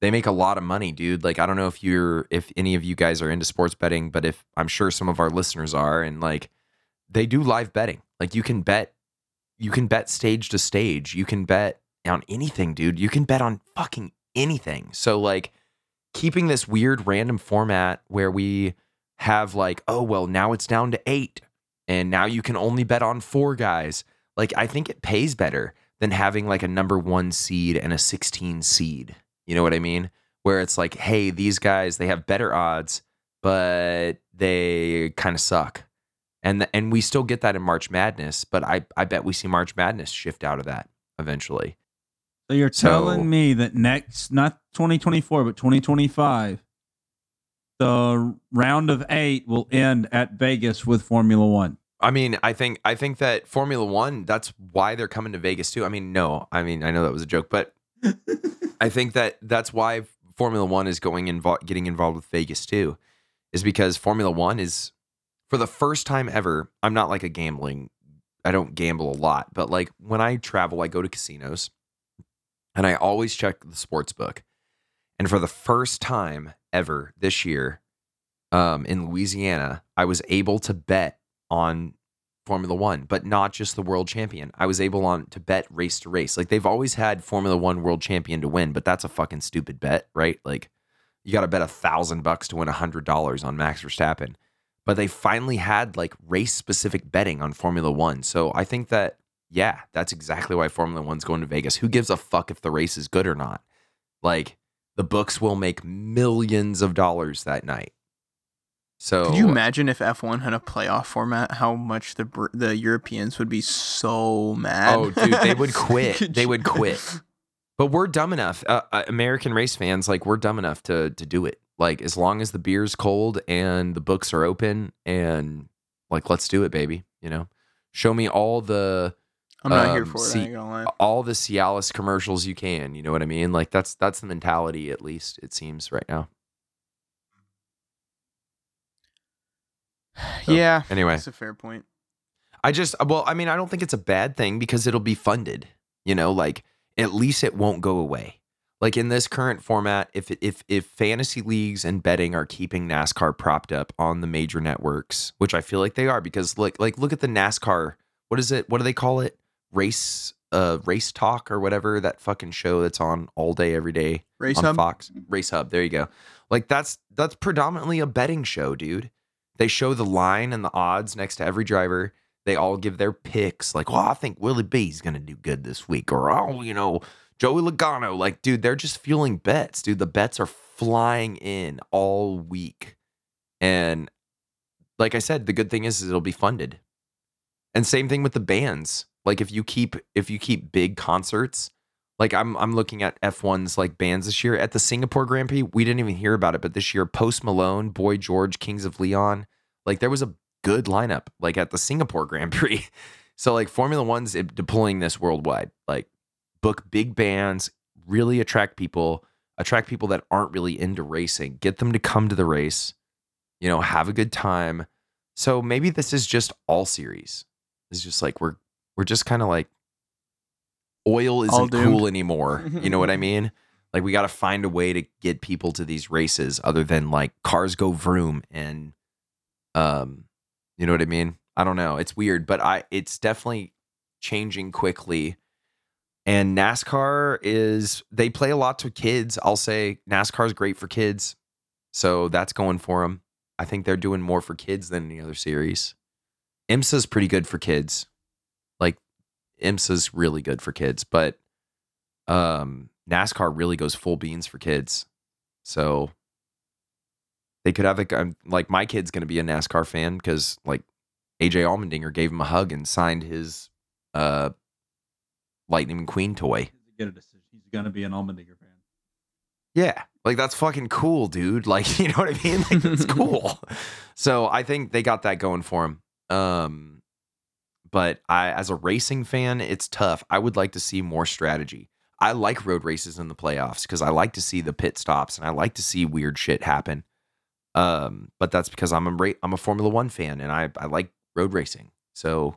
they make a lot of money, dude. Like I don't know if you're if any of you guys are into sports betting, but if I'm sure some of our listeners are and like they do live betting. Like you can bet you can bet stage to stage. You can bet on anything, dude. You can bet on fucking anything. So like keeping this weird random format where we have like, oh well, now it's down to 8 and now you can only bet on four guys. Like I think it pays better than having like a number 1 seed and a 16 seed. You know what I mean? Where it's like, hey, these guys they have better odds, but they kind of suck and and we still get that in March Madness, but I I bet we see March Madness shift out of that eventually. So you're So- telling me that next, not 2024, but 2025, the round of eight will end at Vegas with Formula One. I mean, I think I think that Formula One. That's why they're coming to Vegas too. I mean, no, I mean I know that was a joke, but I think that that's why Formula One is going involved, getting involved with Vegas too, is because Formula One is for the first time ever. I'm not like a gambling. I don't gamble a lot, but like when I travel, I go to casinos, and I always check the sports book. And for the first time ever this year, um, in Louisiana, I was able to bet on Formula One, but not just the world champion. I was able on to bet race to race. Like they've always had Formula One world champion to win, but that's a fucking stupid bet, right? Like you got to bet a thousand bucks to win a hundred dollars on Max Verstappen. But they finally had like race specific betting on Formula One. So I think that yeah, that's exactly why Formula One's going to Vegas. Who gives a fuck if the race is good or not? Like the books will make millions of dollars that night. So Could you imagine if F1 had a playoff format? How much the the Europeans would be so mad. Oh, dude, they would quit. They would quit. But we're dumb enough, uh, uh, American race fans, like we're dumb enough to to do it. Like as long as the beer's cold and the books are open, and like let's do it, baby. You know, show me all the I'm not here Um, for it. see- I ain't gonna lie. all the Cialis commercials you can. You know what I mean? Like that's that's the mentality, at least it seems right now. So, yeah, Anyway, that's a fair point. I just well, I mean, I don't think it's a bad thing because it'll be funded. You know, like at least it won't go away. Like in this current format, if if if fantasy leagues and betting are keeping NASCAR propped up on the major networks, which I feel like they are, because like like look at the NASCAR. What is it? What do they call it? Race uh race talk or whatever that fucking show that's on all day every day Race on hub. Fox. Race Hub. There you go. Like that's that's predominantly a betting show, dude. They show the line and the odds next to every driver. They all give their picks, like, "Well, I think Willie B's gonna do good this week," or "Oh, you know, Joey Logano." Like, dude, they're just fueling bets, dude. The bets are flying in all week, and like I said, the good thing is, is it'll be funded. And same thing with the bands. Like, if you keep if you keep big concerts, like I'm I'm looking at F1's like bands this year at the Singapore Grand Prix. We didn't even hear about it, but this year Post Malone, Boy George, Kings of Leon, like there was a good lineup like at the Singapore Grand Prix. So like Formula 1's deploying this worldwide. Like book big bands, really attract people, attract people that aren't really into racing. Get them to come to the race, you know, have a good time. So maybe this is just all series. It's just like we're we're just kind of like oil isn't cool anymore. You know what I mean? Like we got to find a way to get people to these races other than like cars go vroom and um you know what I mean? I don't know. It's weird, but I it's definitely changing quickly. And NASCAR is they play a lot to kids. I'll say NASCAR is great for kids. So that's going for them. I think they're doing more for kids than any other series. IMSA's pretty good for kids. IMSA's really good for kids, but um NASCAR really goes full beans for kids. So they could have a like my kid's going to be a NASCAR fan because like AJ Allmendinger gave him a hug and signed his uh Lightning McQueen toy. Get a decision. He's gonna be an Allmendinger fan. Yeah, like that's fucking cool, dude. Like, you know what I mean? Like it's cool. so I think they got that going for him. Um, but I, as a racing fan, it's tough. I would like to see more strategy. I like road races in the playoffs because I like to see the pit stops and I like to see weird shit happen. Um, but that's because I'm a I'm a Formula One fan and I I like road racing. So,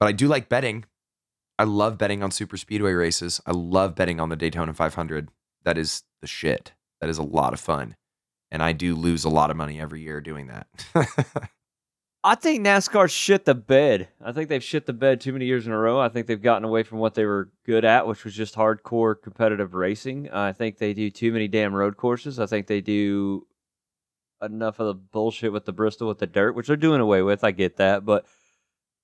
but I do like betting. I love betting on super speedway races. I love betting on the Daytona 500 that is the shit. That is a lot of fun. And I do lose a lot of money every year doing that. I think NASCAR shit the bed. I think they've shit the bed too many years in a row. I think they've gotten away from what they were good at, which was just hardcore competitive racing. I think they do too many damn road courses. I think they do enough of the bullshit with the Bristol with the dirt, which they're doing away with. I get that, but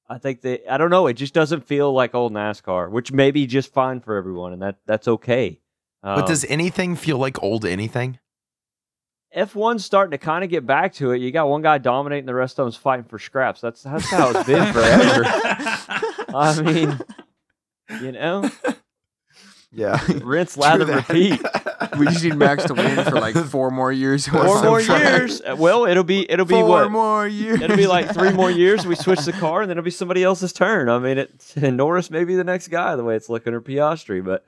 I think they I don't know, it just doesn't feel like old NASCAR, which may be just fine for everyone and that that's okay. but Um, does anything feel like old anything? F1's starting to kind of get back to it. You got one guy dominating, the rest of them's fighting for scraps. That's that's how it's been forever. I mean, you know, Yeah. rinse, lather, repeat. We just need Max to win for like four more years. Four more years. Well, it'll be it'll be Four what? more years. It'll be like three more years. We switch the car, and then it'll be somebody else's turn. I mean, it, Norris may be the next guy the way it's looking, or Piastri. But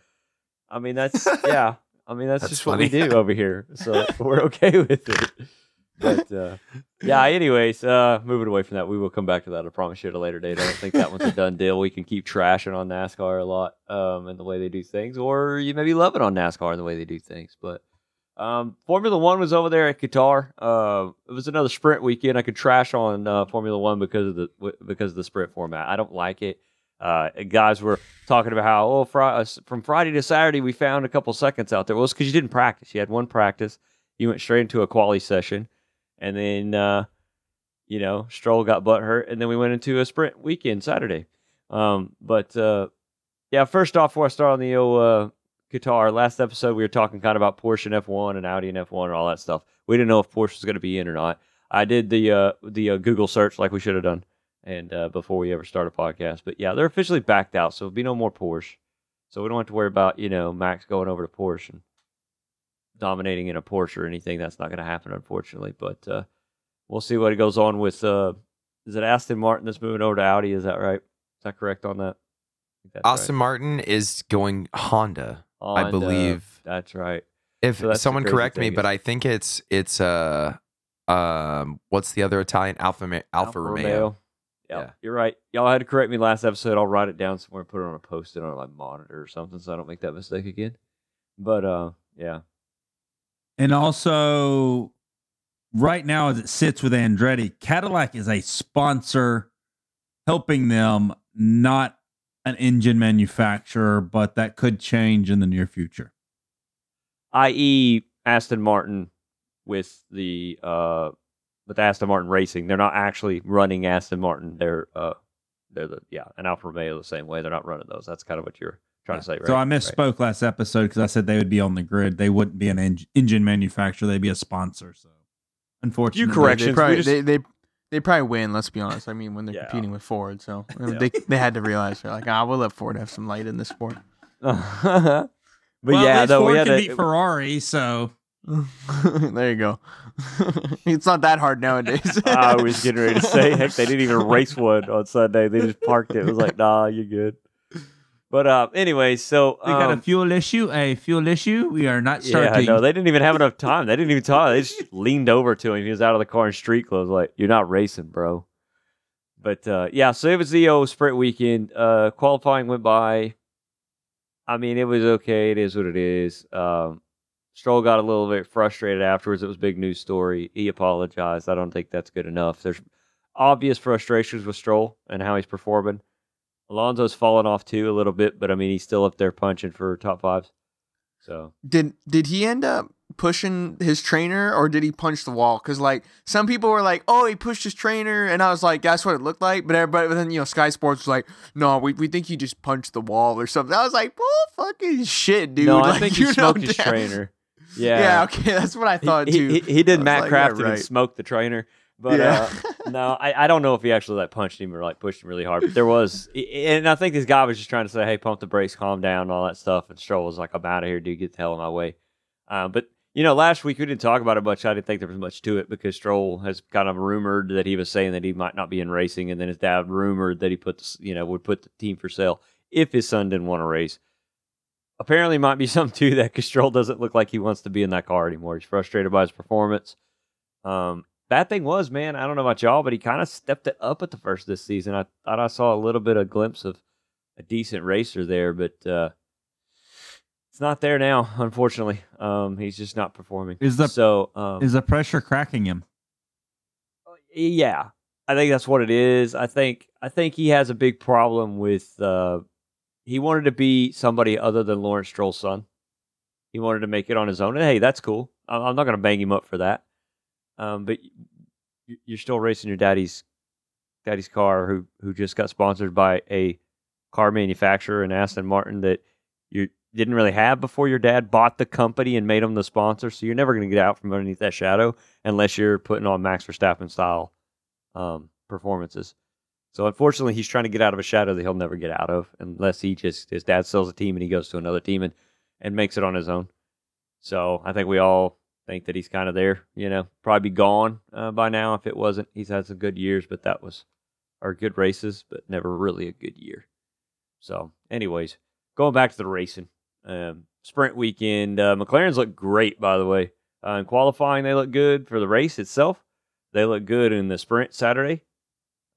I mean, that's yeah. I mean, that's, That's just what we do over here. So we're okay with it. But uh, yeah, anyways, uh, moving away from that, we will come back to that. I promise you at a later date. I don't think that one's a done deal. We can keep trashing on NASCAR a lot um, and the way they do things, or you maybe love it on NASCAR and the way they do things. But um, Formula One was over there at Qatar. Uh, it was another sprint weekend. I could trash on uh, Formula One because of the w- because of the sprint format. I don't like it. Uh, guys were talking about how oh fri- uh, from Friday to Saturday we found a couple seconds out there. Well, it's because you didn't practice. You had one practice. You went straight into a quali session, and then uh, you know Stroll got butt hurt, and then we went into a sprint weekend Saturday. Um, but uh, yeah, first off, before I start on the old, uh, Qatar, last episode we were talking kind of about Porsche and F1 and Audi and F1 and all that stuff. We didn't know if Porsche was going to be in or not. I did the the Google search like we should have done, and uh, before we ever start a podcast. But yeah, they're officially backed out, so there'll be no more Porsche. So we don't have to worry about you know Max going over to Porsche and dominating in a Porsche or anything. That's not going to happen, unfortunately. But uh, we'll see what goes on with. Uh, is it Aston Martin that's moving over to Audi? Is that right? Is that correct on that? That's Aston Martin is going Honda, right. I believe. That's right. If So that's someone correct me, but I think it's it's uh um what's the other Italian Alfa Ma- Alfa, Romeo. Yeah, Yeah. you're right. Y'all had to correct me last episode. I'll write it down somewhere and put it on a post-it on my monitor or something, so I don't make that mistake again. But uh, yeah, And also, right now, as it sits with Andretti, Cadillac is a sponsor helping them, not an engine manufacturer, but that could change in the near future. i.e. Aston Martin with the uh with Aston Martin Racing. They're not actually running Aston Martin. They're uh they're the yeah, and Alfa Romeo the same way. They're not running those. That's kind of what you're trying to say, right? So I Right. misspoke last episode because I said they would be on the grid. They wouldn't be an en- engine manufacturer. They'd be a sponsor. So, unfortunately, You correct. They probably just- they, they they probably win. Let's be honest. I mean, when they're Yeah. competing with Ford, so Yeah. they they had to realize they're like, ah, we'll let Ford have some light in this sport. but Well, yeah, at least though Ford we had can to, beat Ferrari. So there you go. it's not that hard nowadays. I was getting ready to say, heck, they didn't even race one on Sunday. They just parked it. It was like, nah, you're good. But uh, anyway, so we got a um, fuel issue. A fuel issue. We are not starting. yeah, starting. no, they didn't even have enough time. They didn't even talk. They just leaned over to him. He was out of the car in street clothes, like, "You're not racing, bro." But uh, yeah, so it was the O sprint weekend. Uh, qualifying went by. I mean, it was okay. It is what it is. Um, Stroll got a little bit frustrated afterwards. It was a big news story. He apologized. I don't think that's good enough. There's obvious frustrations with Stroll and how he's performing. Alonso's fallen off too a little bit, but I mean, he's still up there punching for top fives. So did did he end up pushing his trainer or did he punch the wall? Because like some people were like, oh, he pushed his trainer, and I was like, that's what it looked like. But everybody, but then you know, Sky Sports was like, no, we, we think he just punched the wall or something. I was like, bull fucking shit, dude. no, I Like, think he smoked his damn- trainer. Yeah. Yeah, okay, that's what I thought he, too. He, he did Matt like, yeah, Crafton and smoked the trainer, but Yeah. uh, no, I, I don't know if he actually like punched him or like pushed him really hard. But there was, and I think this guy was just trying to say, "Hey, pump the brakes, calm down, and all that stuff." And Stroll was like, "I'm out of here, dude. Get the hell out of my way." Um, but you know, last week we didn't talk about it much. I didn't think there was much to it because Stroll has kind of rumored that he was saying that he might not be in racing, and then his dad rumored that he put, the, you know, would put the team for sale if his son didn't want to race. Apparently, might be something too that because Stroll doesn't look like he wants to be in that car anymore. He's frustrated by his performance. Um, bad thing was, man, I don't know about y'all, but he kind of stepped it up at the first this season. I thought I saw a little bit of glimpse of a decent racer there, but uh, it's not there now, unfortunately. Um, he's just not performing. Is the- so um, Is the pressure cracking him? yeah, I think that's what it is. I think I think he has a big problem with. Uh, he wanted to be somebody other than Lawrence Stroll's son. He wanted to make it on his own, and hey, that's cool. I'm not going to bang him up for that. Um, but you're still racing your daddy's daddy's car, who who just got sponsored by a car manufacturer in Aston Martin that you didn't really have before your dad bought the company and made him the sponsor. So you're never going to get out from underneath that shadow unless you're putting on Max Verstappen style um, performances. So unfortunately, he's trying to get out of a shadow that he'll never get out of unless he just his dad sells a team and he goes to another team and and makes it on his own. So I think we all think that he's kind of there. You know, probably be gone uh, by now if it wasn't. He's had some good years, but that was are good races, but never really a good year. So, anyways, going back to the racing, um, sprint weekend, uh, McLaren's look great, by the way. Uh, in qualifying, they look good for the race itself. They look good in the sprint Saturday.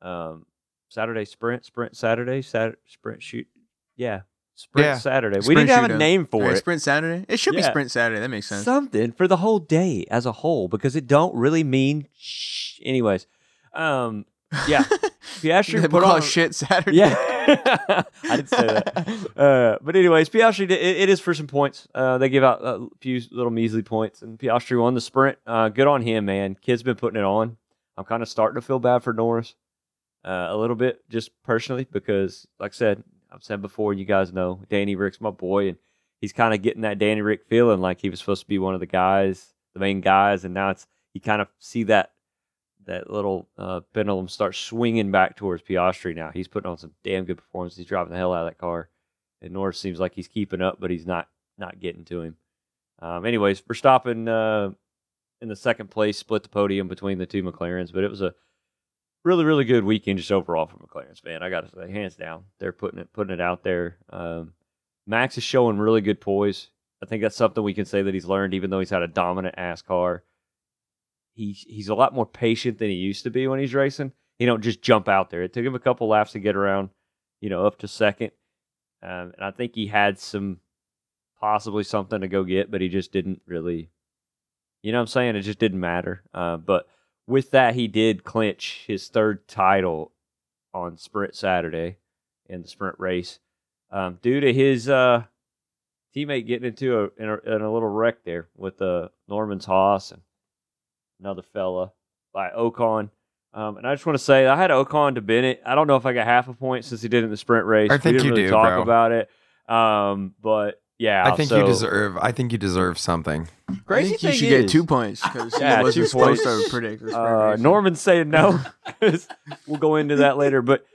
Um, Saturday sprint, sprint Saturday, Saturday sprint shoot. Yeah, sprint Yeah. Saturday. we didn't have a name for Right, it. Sprint Saturday. It should be Sprint Saturday. That makes sense. Something for the whole day as a whole because it don't really mean. Shh. Anyways, um, yeah, Piastri put on shit Saturday. Yeah, I didn't say that. Uh, but anyways, Piastri it, it is for some points. Uh, they give out a few little measly points, and Piastri won the sprint. Uh, good on him, man. Kid's been putting it on. I'm kind of starting to feel bad for Norris uh, a little bit, just personally, because like I said, I've said before, and you guys know Danny Ric's my boy, and he's kind of getting that Danny Ric feeling like he was supposed to be one of the guys, the main guys, and now it's you kind of see that that little uh, pendulum start swinging back towards Piastri now. He's putting on some damn good performance. He's driving the hell out of that car. and Norris seems like he's keeping up, but he's not not getting to him. Um, anyways, Verstappen uh, in the second place split the podium between the two McLarens, but it was a really really good weekend just overall for McLaren's man. I got to say, hands down, they're putting it putting it out there. Um, Max is showing really good poise. I think that's something we can say that he's learned, even though he's had a dominant ass car. He's he's a lot more patient than he used to be when he's racing. He don't just jump out there. It took him a couple laps to get around, you know, up to second, um, and I think he had some possibly something to go get, but he just didn't really. You know I'm saying? It just didn't matter. Uh, but with that, he did clinch his third title on Sprint Saturday in the sprint race um, due to his uh, teammate getting into a in, a in a little wreck there with uh, Norman's Haas and another fella by Ocon. Um, and I just want to say I had Ocon to Bennett. I don't know if I got half a point since he did it in the sprint race. I We think didn't you really do, talk bro. about it. Um, but yeah, I think so- you deserve. I think you deserve something. I Crazy think you thing should get is- two points because Yeah, wasn't two points. to predict this. Uh, Norman's saying no. we'll go into that later, but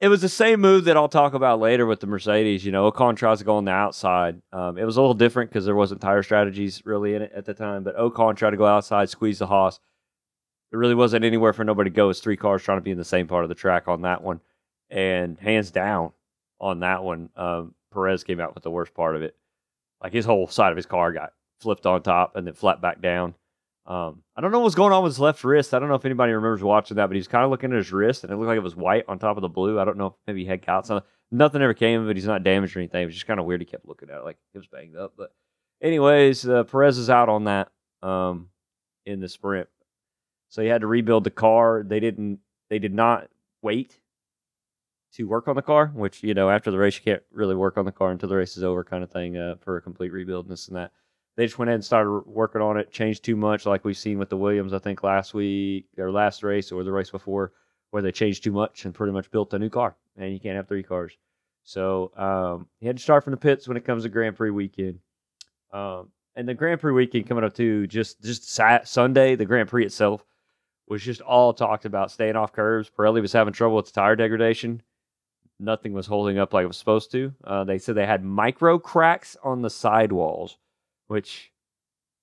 it was the same move that I'll talk about later with the Mercedes. You know, Ocon tries to go on the outside. Um, it was a little different because there wasn't tire strategies really in it at the time, but Ocon tried to go outside, squeeze the Haas. There really wasn't anywhere for nobody to go. It's three cars trying to be in the same part of the track on that one, and hands down on that one, um, Perez came out with the worst part of it. Like his whole side of his car got flipped on top and then flat back down. Um, I don't know what's going on with his left wrist. I don't know if anybody remembers watching that, but he's kind of looking at his wrist, and it looked like it was white on top of the blue. I don't know if maybe he had cuts. Nothing ever came of it. He's not damaged or anything. It was just kind of weird. He kept looking at it like it was banged up. But, anyways, uh, Perez is out on that um, in the sprint, so he had to rebuild the car. They didn't. They did not wait to work on the car, which you know after the race you can't really work on the car until the race is over, kind of thing, uh, for a complete rebuild and this and that they just went ahead and started working on it, changed too much, like we've seen with the Williams, I think last week, their last race or the race before, where they changed too much and pretty much built a new car. And you can't have three cars. So um, he had to start from the pits when it comes to Grand Prix weekend. Um, and the Grand Prix weekend coming up too, just just Sat- Sunday, the Grand Prix itself was just all talked about staying off curves. Pirelli was having trouble with the tire degradation. Nothing was holding up like it was supposed to. Uh, they said they had micro cracks on the sidewalls which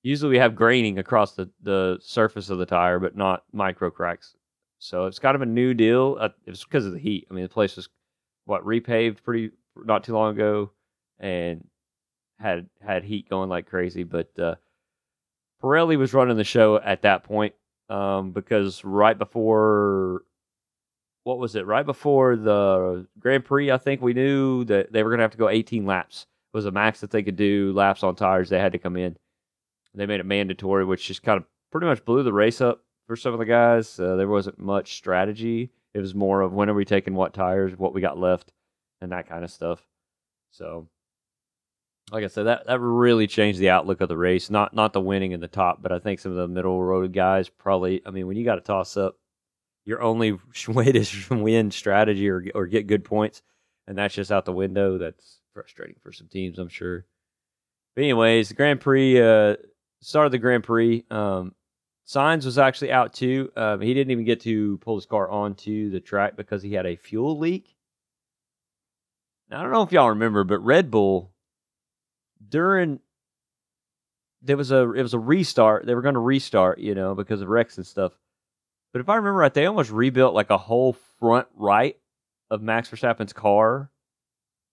usually we have graining across the, the surface of the tire, but not micro cracks. So it's kind of a new deal. Uh, it was because of the heat. I mean, the place was what repaved pretty not too long ago, and had had heat going like crazy. But uh, Pirelli was running the show at that point um, because right before what was it? Right before the Grand Prix, I think we knew that they were going to have to go 18 laps It was a max that they could do laps on tires. They had to come in. They made it mandatory, which just kind of pretty much blew the race up for some of the guys. Uh, there wasn't much strategy. It was more of when are we taking what tires, what we got left, and that kind of stuff. So, like I said, that that really changed the outlook of the race. Not not the winning in the top, but I think some of the middle road guys probably. I mean, when you got to toss up, your only way to win strategy or or get good points, and that's just out the window. That's frustrating for some teams, I'm sure. But anyways, the Grand Prix uh, started the Grand Prix. Um, Sainz was actually out too. Um, he didn't even get to pull his car onto the track because he had a fuel leak. Now, I don't know if y'all remember, but Red Bull during there was a it was a restart. They were going to restart, you know, because of wrecks and stuff. But if I remember right, they almost rebuilt like a whole front right of Max Verstappen's car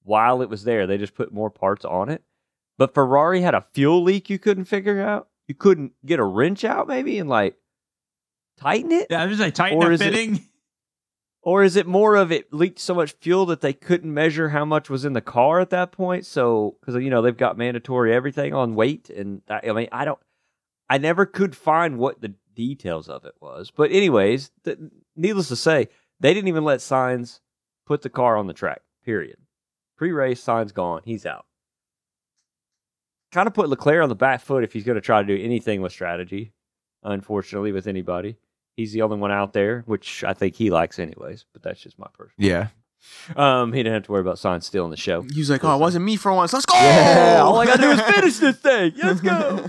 while it was there. They just put more parts on it. But Ferrari had a fuel leak you couldn't figure out. You couldn't get a wrench out maybe and like tighten it? Yeah, I'm just like tighten Or the is it- fitting. Or is it more of it leaked so much fuel that they couldn't measure how much was in the car at that point? So, because, you know, they've got mandatory everything on weight. And I mean, I don't, I never could find what the details of it was. But, anyways, th- needless to say, they didn't even let Sainz put the car on the track, period. Pre race, Sainz gone. He's out. Kind of put Leclerc on the back foot if he's going to try to do anything with strategy, unfortunately, with anybody. He's the only one out there, which I think he likes anyways, but that's just my personal. Yeah. Um, he didn't have to worry about Sainz stealing the show. He was like, "Oh, it wasn't me for once. Let's go!" Yeah, all I gotta do is finish this thing. Let's go.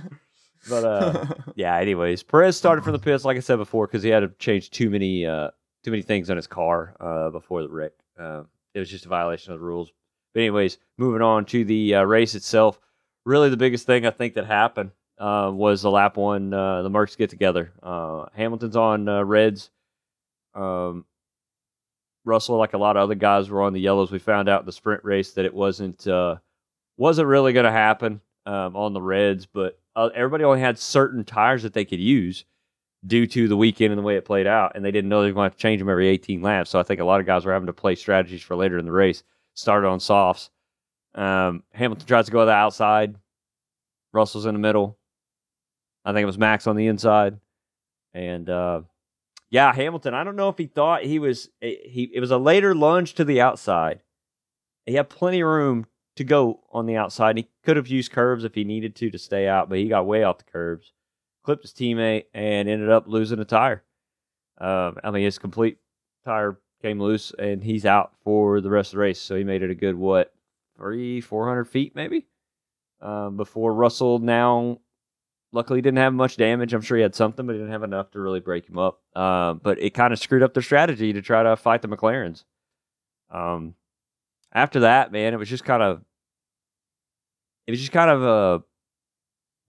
But uh, yeah. Anyways, Perez started from the pits, like I said before, because he had to change too many uh too many things on his car uh before the wreck. Uh, it was just a violation of the rules. But anyways, moving on to the uh, race itself. Really, the biggest thing I think that happened uh, was the lap one, uh, the Mercs get together. Uh, Hamilton's on uh, reds. Um, Russell, like a lot of other guys, were on the yellows. We found out in the sprint race that it wasn't uh, wasn't really going to happen um, on the reds, but uh, everybody only had certain tires that they could use due to the weekend and the way it played out, and they didn't know they were going to change them every 18 laps. So I think a lot of guys were having to play strategies for later in the race. Started on softs. Um, Hamilton tries to go to the outside. Russell's in the middle. I think it was Max on the inside, and uh, yeah, Hamilton. I don't know if he thought he was eh, he. It was a later lunge to the outside. He had plenty of room to go on the outside. He could have used curves if he needed to to stay out, but he got way off the curves, clipped his teammate, and ended up losing a tire. Um, I mean, his complete tire came loose, and he's out for the rest of the race. So he made it a good what three, four hundred feet maybe um, before Russell now. Luckily, didn't have much damage. I'm sure he had something, but he didn't have enough to really break him up. Uh, but it kind of screwed up their strategy to try to fight the McLarens. Um, after that, man, it was just kind of it was just kind of a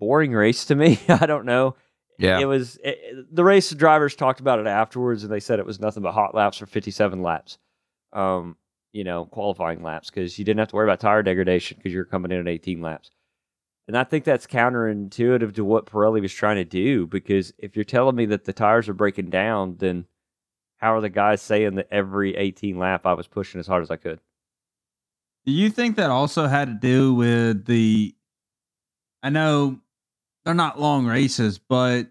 boring race to me. I don't know. Yeah. It was it, the race drivers talked about it afterwards, and they said it was nothing but hot laps for 57 laps. Um, you know, qualifying laps because you didn't have to worry about tire degradation because you're coming in at 18 laps. And I think that's counterintuitive to what Pirelli was trying to do because if you're telling me that the tires are breaking down, then how are the guys saying that every 18 lap I was pushing as hard as I could? Do you think that also had to do with the? I know they're not long races, but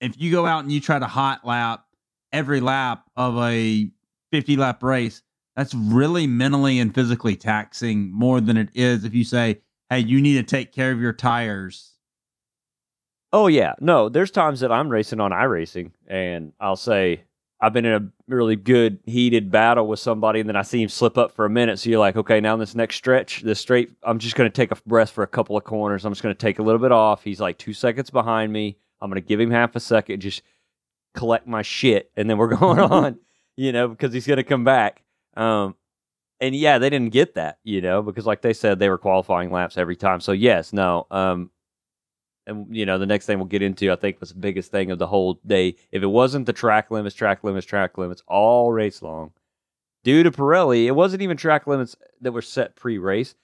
if you go out and you try to hot lap every lap of a 50 lap race, that's really mentally and physically taxing more than it is if you say, hey, you need to take care of your tires. Oh yeah, no. There's times that I'm racing on iRacing, and I'll say I've been in a really good heated battle with somebody, and then I see him slip up for a minute. So you're like, okay, now in this next stretch, this straight, I'm just going to take a breath for a couple of corners. I'm just going to take a little bit off. He's like two seconds behind me. I'm going to give him half a second, just collect my shit, and then we're going on. You know, because he's going to come back. Um, and yeah, they didn't get that, you know, because like they said, they were qualifying laps every time. So yes, no. Um, and you know, the next thing we'll get into, I think, was the biggest thing of the whole day. If it wasn't the track limits, track limits, track limits, all race long, due to Pirelli, it wasn't even track limits that were set pre-race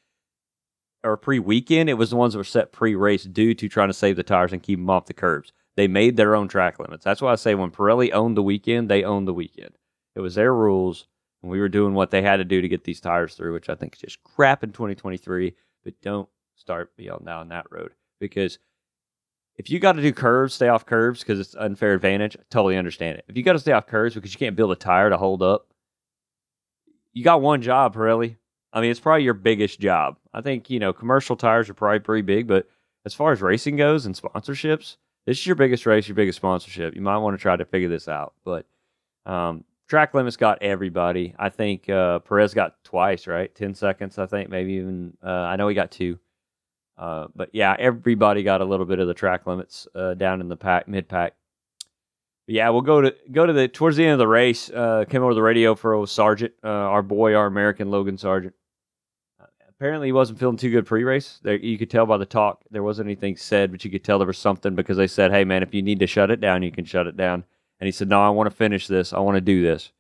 or pre-weekend. It was the ones that were set pre-race due to trying to save the tires and keep them off the curbs. They made their own track limits. That's why I say when Pirelli owned the weekend, they owned the weekend. It was their rules, and we were doing what they had to do to get these tires through, which I think is just crap in 2023. But don't start me on down that road because if you got to do curves, stay off curves because it's unfair advantage. I totally understand it. If you got to stay off curves because you can't build a tire to hold up, you got one job, Pirelli. I mean, it's probably your biggest job. I think you know commercial tires are probably pretty big, but as far as racing goes and sponsorships, this is your biggest race, your biggest sponsorship. You might want to try to figure this out. But um, track limits got everybody. I think uh, Perez got twice, right? Ten seconds, I think, maybe even. Uh, I know he got two. Uh, but yeah, everybody got a little bit of the track limits uh, down in the pack, mid pack. Yeah, we'll go to go to the towards the end of the race. Uh, came over the radio for old Sargeant, uh, our boy, our American Logan Sargeant. Apparently, he wasn't feeling too good pre-race. You could tell by the talk. There wasn't anything said, but you could tell there was something because they said, "Hey, man, if you need to shut it down, you can shut it down." And he said, "No, I want to finish this. I want to do this."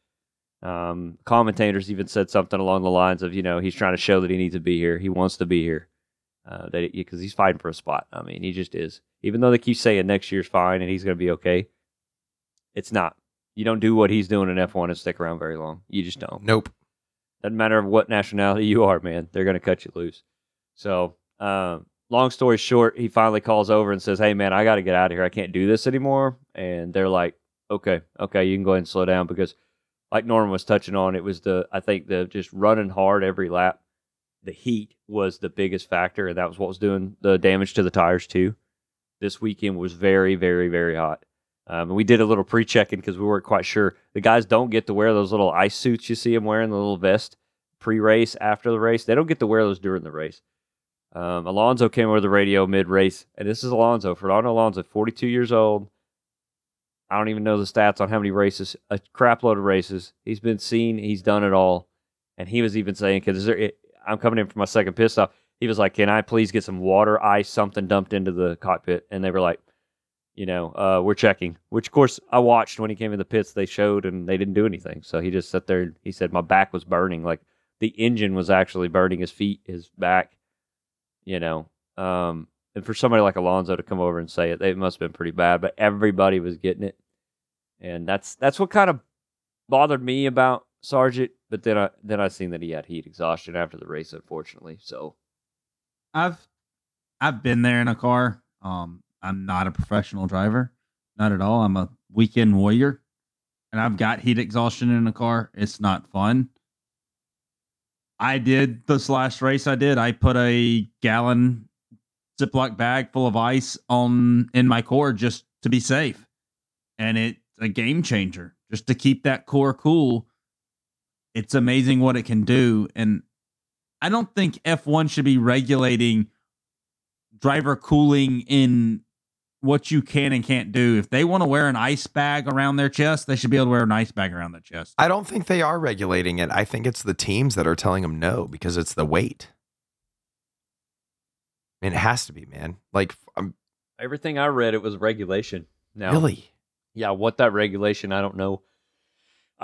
Um, commentators even said something along the lines of, you know, he's trying to show that he needs to be here. He wants to be here uh, that because he's fighting for a spot. I mean, he just is. Even though they keep saying next year's fine and he's going to be okay, it's not. You don't do what he's doing in F1 and stick around very long. You just don't. Nope. Doesn't matter what nationality you are, man. They're going to cut you loose. So, um, long story short, he finally calls over and says, "Hey, man, I got to get out of here. I can't do this anymore." And they're like, "Okay, okay, you can go ahead and slow down because." Like Norman was touching on, it was the I think the just running hard every lap the heat was the biggest factor, and that was what was doing the damage to the tires too. This weekend was very, very, very hot. Um, and we did a little pre-checking because we weren't quite sure. The guys don't get to wear those little ice suits you see them wearing, the little vest pre-race, after the race. They don't get to wear those during the race. Um, Alonso came over the radio mid-race, and this is Alonso. Fernando Alonso, 42 years old. I don't even know the stats on how many races, a crap load of races. He's been seen, he's done it all. And he was even saying, because I'm coming in for my second pit stop. He was like, "Can I please get some water, ice, something dumped into the cockpit?" And they were like, "You know, uh, we're checking." Which, of course, I watched when he came in the pits. They showed, and they didn't do anything. So he just sat there. He said, "My back was burning. Like the engine was actually burning his feet, his back." You know, um, and for somebody like Alonso to come over and say it, it must have been pretty bad. But everybody was getting it, and that's that's what kind of bothered me about Sargeant. But then I then I seen that he had heat exhaustion after the race, unfortunately. So I've I've been there in a car. Um, I'm not a professional driver, not at all. I'm a weekend warrior, and I've got heat exhaustion in a car. It's not fun. I did this last race. I did. I put a gallon Ziploc bag full of ice on in my core just to be safe, and it's a game changer just to keep that core cool. It's amazing what it can do, and I don't think F1 should be regulating driver cooling in what you can and can't do. If they want to wear an ice bag around their chest, they should be able to wear an ice bag around their chest. I don't think they are regulating it. I think it's the teams that are telling them no because it's the weight. I mean, it has to be, man. Like, um, everything I read, it was regulation. Now, really? yeah, what that regulation, I don't know.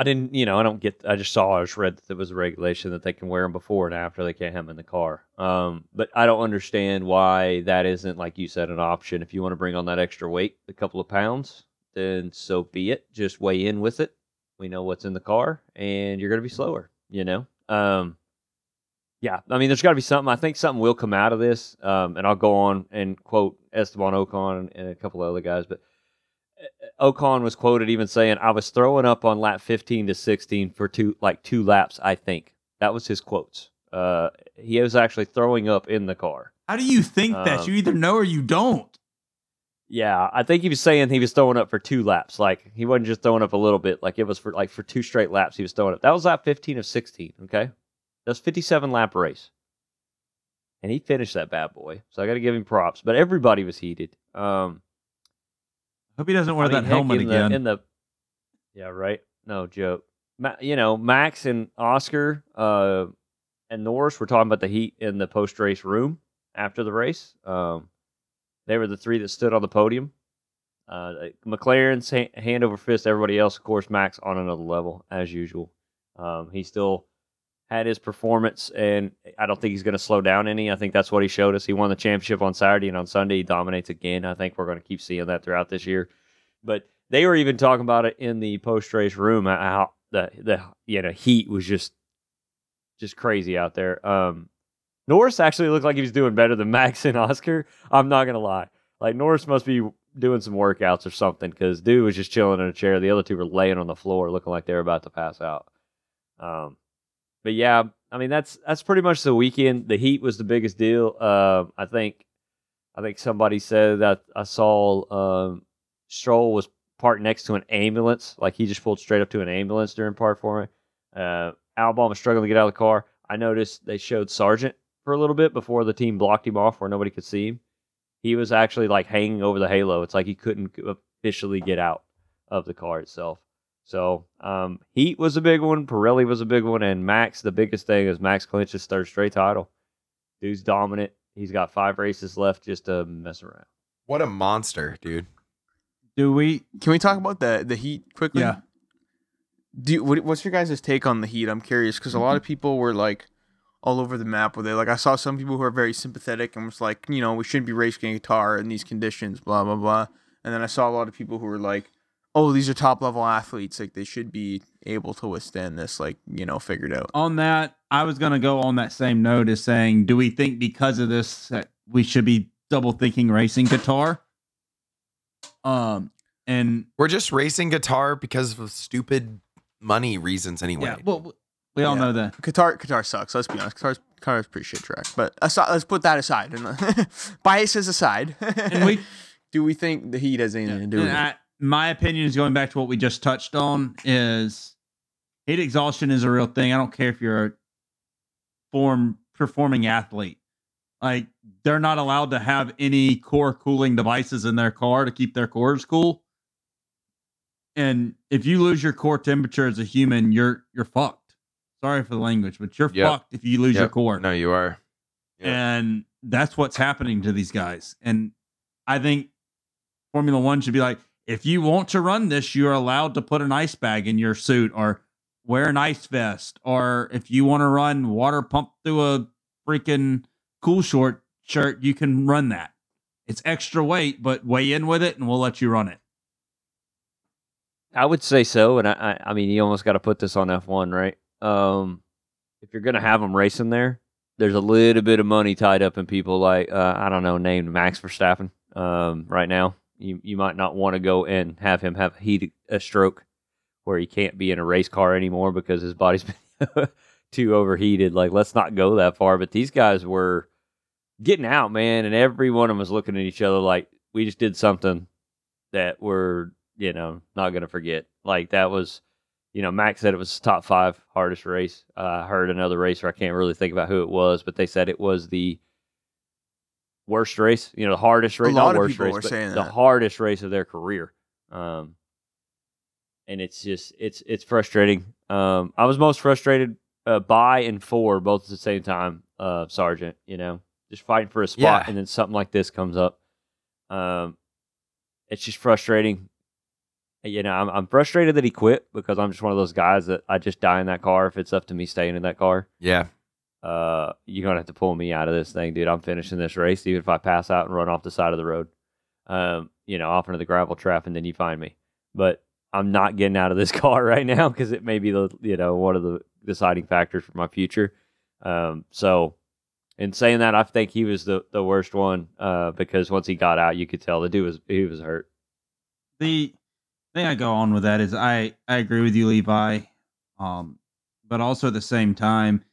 I didn't, you know, I don't get. I just saw, I just read that there was a regulation that they can wear them before and after. They can't have them in the car. Um, but I don't understand why that isn't, like you said, an option. If you want to bring on that extra weight, a couple of pounds, then so be it. Just weigh in with it. We know what's in the car, and you're going to be slower. You know. Um, yeah, I mean, there's got to be something. I think something will come out of this, um, and I'll go on and quote Esteban Ocon and a couple of other guys, but. Ocon was quoted even saying, "I was throwing up on lap 15 to 16 for two like two laps." I think that was his quotes. Uh, he was actually throwing up in the car. How do you think that? Um, You either know or you don't. Yeah, I think he was saying he was throwing up for two laps. Like he wasn't just throwing up a little bit. Like it was for like for two straight laps. He was throwing up. That was lap 15 of 16. Okay, that's 57 lap race, and he finished that bad boy. So I got to give him props. But everybody was heated. Um, Hope he doesn't wear I mean, that heck, helmet in the- again. in the, yeah, right. No joke. Ma- you know, Max and Oscar uh, and Norris were talking about the heat in the post race room after the race. Um, they were the three that stood on the podium. Uh, McLaren's ha- hand over fist. Everybody else, of course, Max on another level as usual. Um, he still had his performance, and I don't think he's going to slow down any. I think that's what he showed us. He won the championship on Saturday, and on Sunday he dominates again. I think we're going to keep seeing that throughout this year. But they were even talking about it in the post race room uh, how the the you know heat was just just crazy out there. Um, Norris actually looked like he was doing better than Max and Oscar. I'm not gonna lie. Like Norris must be doing some workouts or something because dude was just chilling in a chair. The other two were laying on the floor, looking like they were about to pass out. Um, but yeah, I mean that's that's pretty much the weekend. The heat was the biggest deal. Uh, I think I think somebody said that I saw um, Stroll was parked next to an ambulance, like he just pulled straight up to an ambulance during part me. Uh, Albon was struggling to get out of the car. I noticed they showed Sargeant for a little bit before the team blocked him off where nobody could see him. He was actually like hanging over the halo. It's like he couldn't officially get out of the car itself. So um, Heat was a big one. Pirelli was a big one, and Max. The biggest thing is Max clinched his third straight title. Dude's dominant. He's got five races left just to mess around. What a monster, dude. Do we? Can we talk about the the heat quickly? Yeah. Do you, what, what's your guys' take on the heat? I'm curious because a lot of people were like all over the map with it. Like I saw some people who are very sympathetic and was like, you know, we shouldn't be racing Qatar in these conditions, blah blah blah. And then I saw a lot of people who were like, oh, these are top level athletes, like they should be able to withstand this, like you know, figured out. On that, I was going to go on that same note as saying, do we think because of this that we should be double thinking racing Qatar? Um, and We're just racing Qatar because of stupid money reasons anyway. yeah, well, we all Yeah. know that. Qatar Qatar sucks. Let's be honest. Qatar's Qatar's a pretty shit track. But aside, let's put that aside and biases aside. And we do we think the heat has anything to do And with it? My opinion is going back to what we just touched on is heat exhaustion is a real thing. I don't care if you're a form performing athlete. Like they're not allowed to have any core cooling devices in their car to keep their cores cool. And if you lose your core temperature as a human, you're you're fucked. Sorry for the language, but you're Yep. fucked if you lose your core. No, you are. Yep. And that's what's happening to these guys. And I think Formula One should be like, if you want to run this, you're allowed to put an ice bag in your suit or wear an ice vest. Or if you want to run water pump through a freaking cool short shirt, you can run that. It's extra weight, but weigh in with it and we'll let you run it. I would say so, and I, I, I mean, you almost got to put this on F one, right? Um, if you're gonna have them racing there, there's a little bit of money tied up in people like uh, I don't know, named Max Verstappen. Um, right now, you you might not want to go and have him have heat a stroke where he can't be in a race car anymore because his body's been too overheated. Like, let's not go that far. But these guys were getting out, man, and every one of them was looking at each other like we just did something that we're you know not gonna forget. Like that was, you know, Max said it was top five hardest race. Uh, I heard another racer. I can't really think about who it was, but they said it was the worst race. You know, the hardest race. a lot not of worst people race, were saying the hardest race of their career. Um, and it's just it's it's frustrating. Um, I was most frustrated uh, by and for both at the same time. Uh, Sargeant, you know, just fighting for a spot, Yeah. and then something like this comes up. Um, it's just frustrating. You know, I'm I'm frustrated that he quit because I'm just one of those guys that I just die in that car if it's up to me staying in that car. Yeah. Uh, you're gonna have to pull me out of this thing, dude. I'm finishing this race, even if I pass out and run off the side of the road. Um, you know, off into the gravel trap, and then you find me. But I'm not getting out of this car right now because it may be the you know one of the deciding factors for my future. Um, so in saying that, I think he was the the worst one uh, because once he got out, you could tell the dude was he was hurt. the thing I go on with that is I I agree with you, Levi. Um, but also at the same time,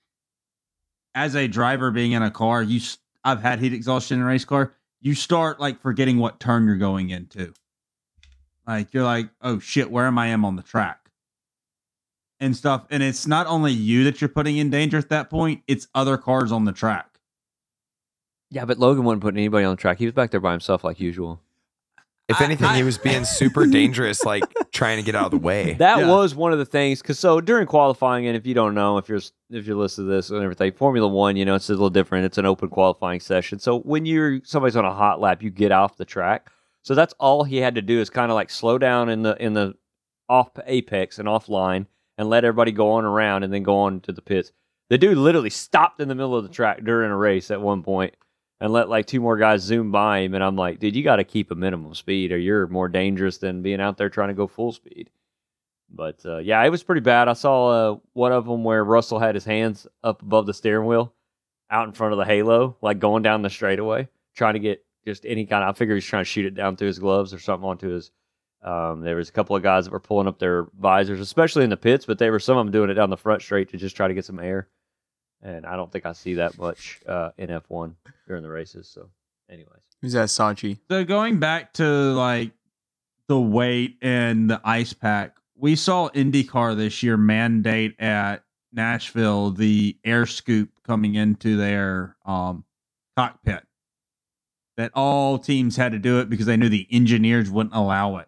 as a driver being in a car, you I've had heat exhaustion in a race car. You start like forgetting what turn you're going into. Like you're like, oh shit, where am I am on the track? And stuff. And it's not only you that you're putting in danger at that point, it's other cars on the track. Yeah, but Logan wasn't putting anybody on the track. He was back there by himself like usual. If I- anything, I- he was being super dangerous, like trying to get out of the way. That Yeah. was one of the things because so during qualifying, and if you don't know, if you're if you're listening to this and everything, Formula One, you know, it's a little different. It's an open qualifying session. So when you're somebody's on a hot lap, you get off the track. So that's all he had to do is kind of like slow down in the in the off apex and offline and let everybody go on around and then go on to the pits. The dude literally stopped in the middle of the track during a race at one point and let like two more guys zoom by him. And I'm like, dude, you got to keep a minimum speed or you're more dangerous than being out there trying to go full speed. But uh, yeah, it was pretty bad. I saw uh, one of them where Russell had his hands up above the steering wheel out in front of the halo, like going down the straightaway, trying to get just any kind of. I figure he's trying to shoot it down through his gloves or something onto his. Um, there was a couple of guys that were pulling up their visors, especially in the pits, but they were some of them doing it down the front straight to just try to get some air. And I don't think I see that much uh, in F1 during the races. So, anyways, Who's that, Sachi? So going back to like the weight and the ice pack, we saw IndyCar this year mandate at Nashville the air scoop coming into their um, cockpit. That all teams had to do it because they knew the engineers wouldn't allow it.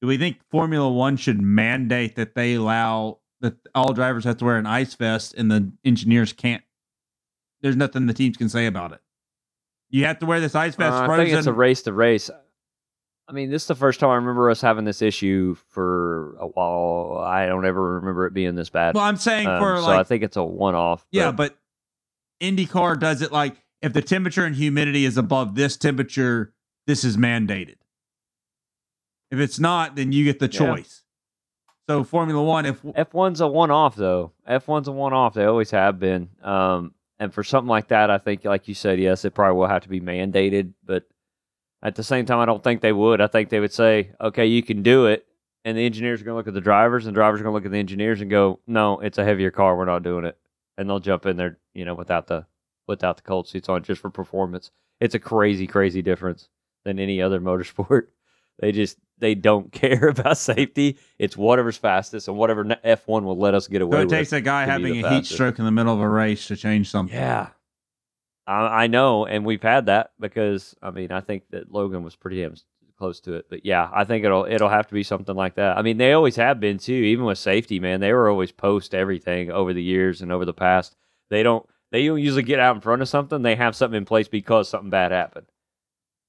Do we think Formula One should mandate that they allow that all drivers have to wear an ice vest and the engineers can't? There's nothing the teams can say about it. You have to wear this ice vest. Uh, I think it's a race to race. I mean, this is the first time I remember us having this issue for a while. I don't ever remember it being this bad. Well, I'm saying Um, for so like I think it's a one-off. yeah, but IndyCar does it like if the temperature and humidity is above this temperature, this is mandated. If it's not, then you get the choice. So Formula One, if F1's a one-off though. F1's a one-off. They always have been. Um, and for something like that, I think, like you said, yes, it probably will have to be mandated. But at the same time, I don't think they would. I think they would say, okay, you can do it. And the engineers are going to look at the drivers, and the drivers are going to look at the engineers and go, no, it's a heavier car. We're not doing it. And they'll jump in there, you know, without the without the cold seats on, just for performance. It's a crazy, crazy difference than any other motorsport. They just they don't care about safety. It's whatever's fastest and whatever F one will let us get so away it with. takes a guy having a heat stroke in the middle of a race to change something. Yeah, I, I know, and we've had that because I mean I think that Logan was pretty damn close to it. But yeah, I think it'll it'll have to be something like that. I mean, they always have been too. Even with safety, man, they were always post everything over the years and over the past. They don't they don't usually get out in front of something. They have something in place because something bad happened.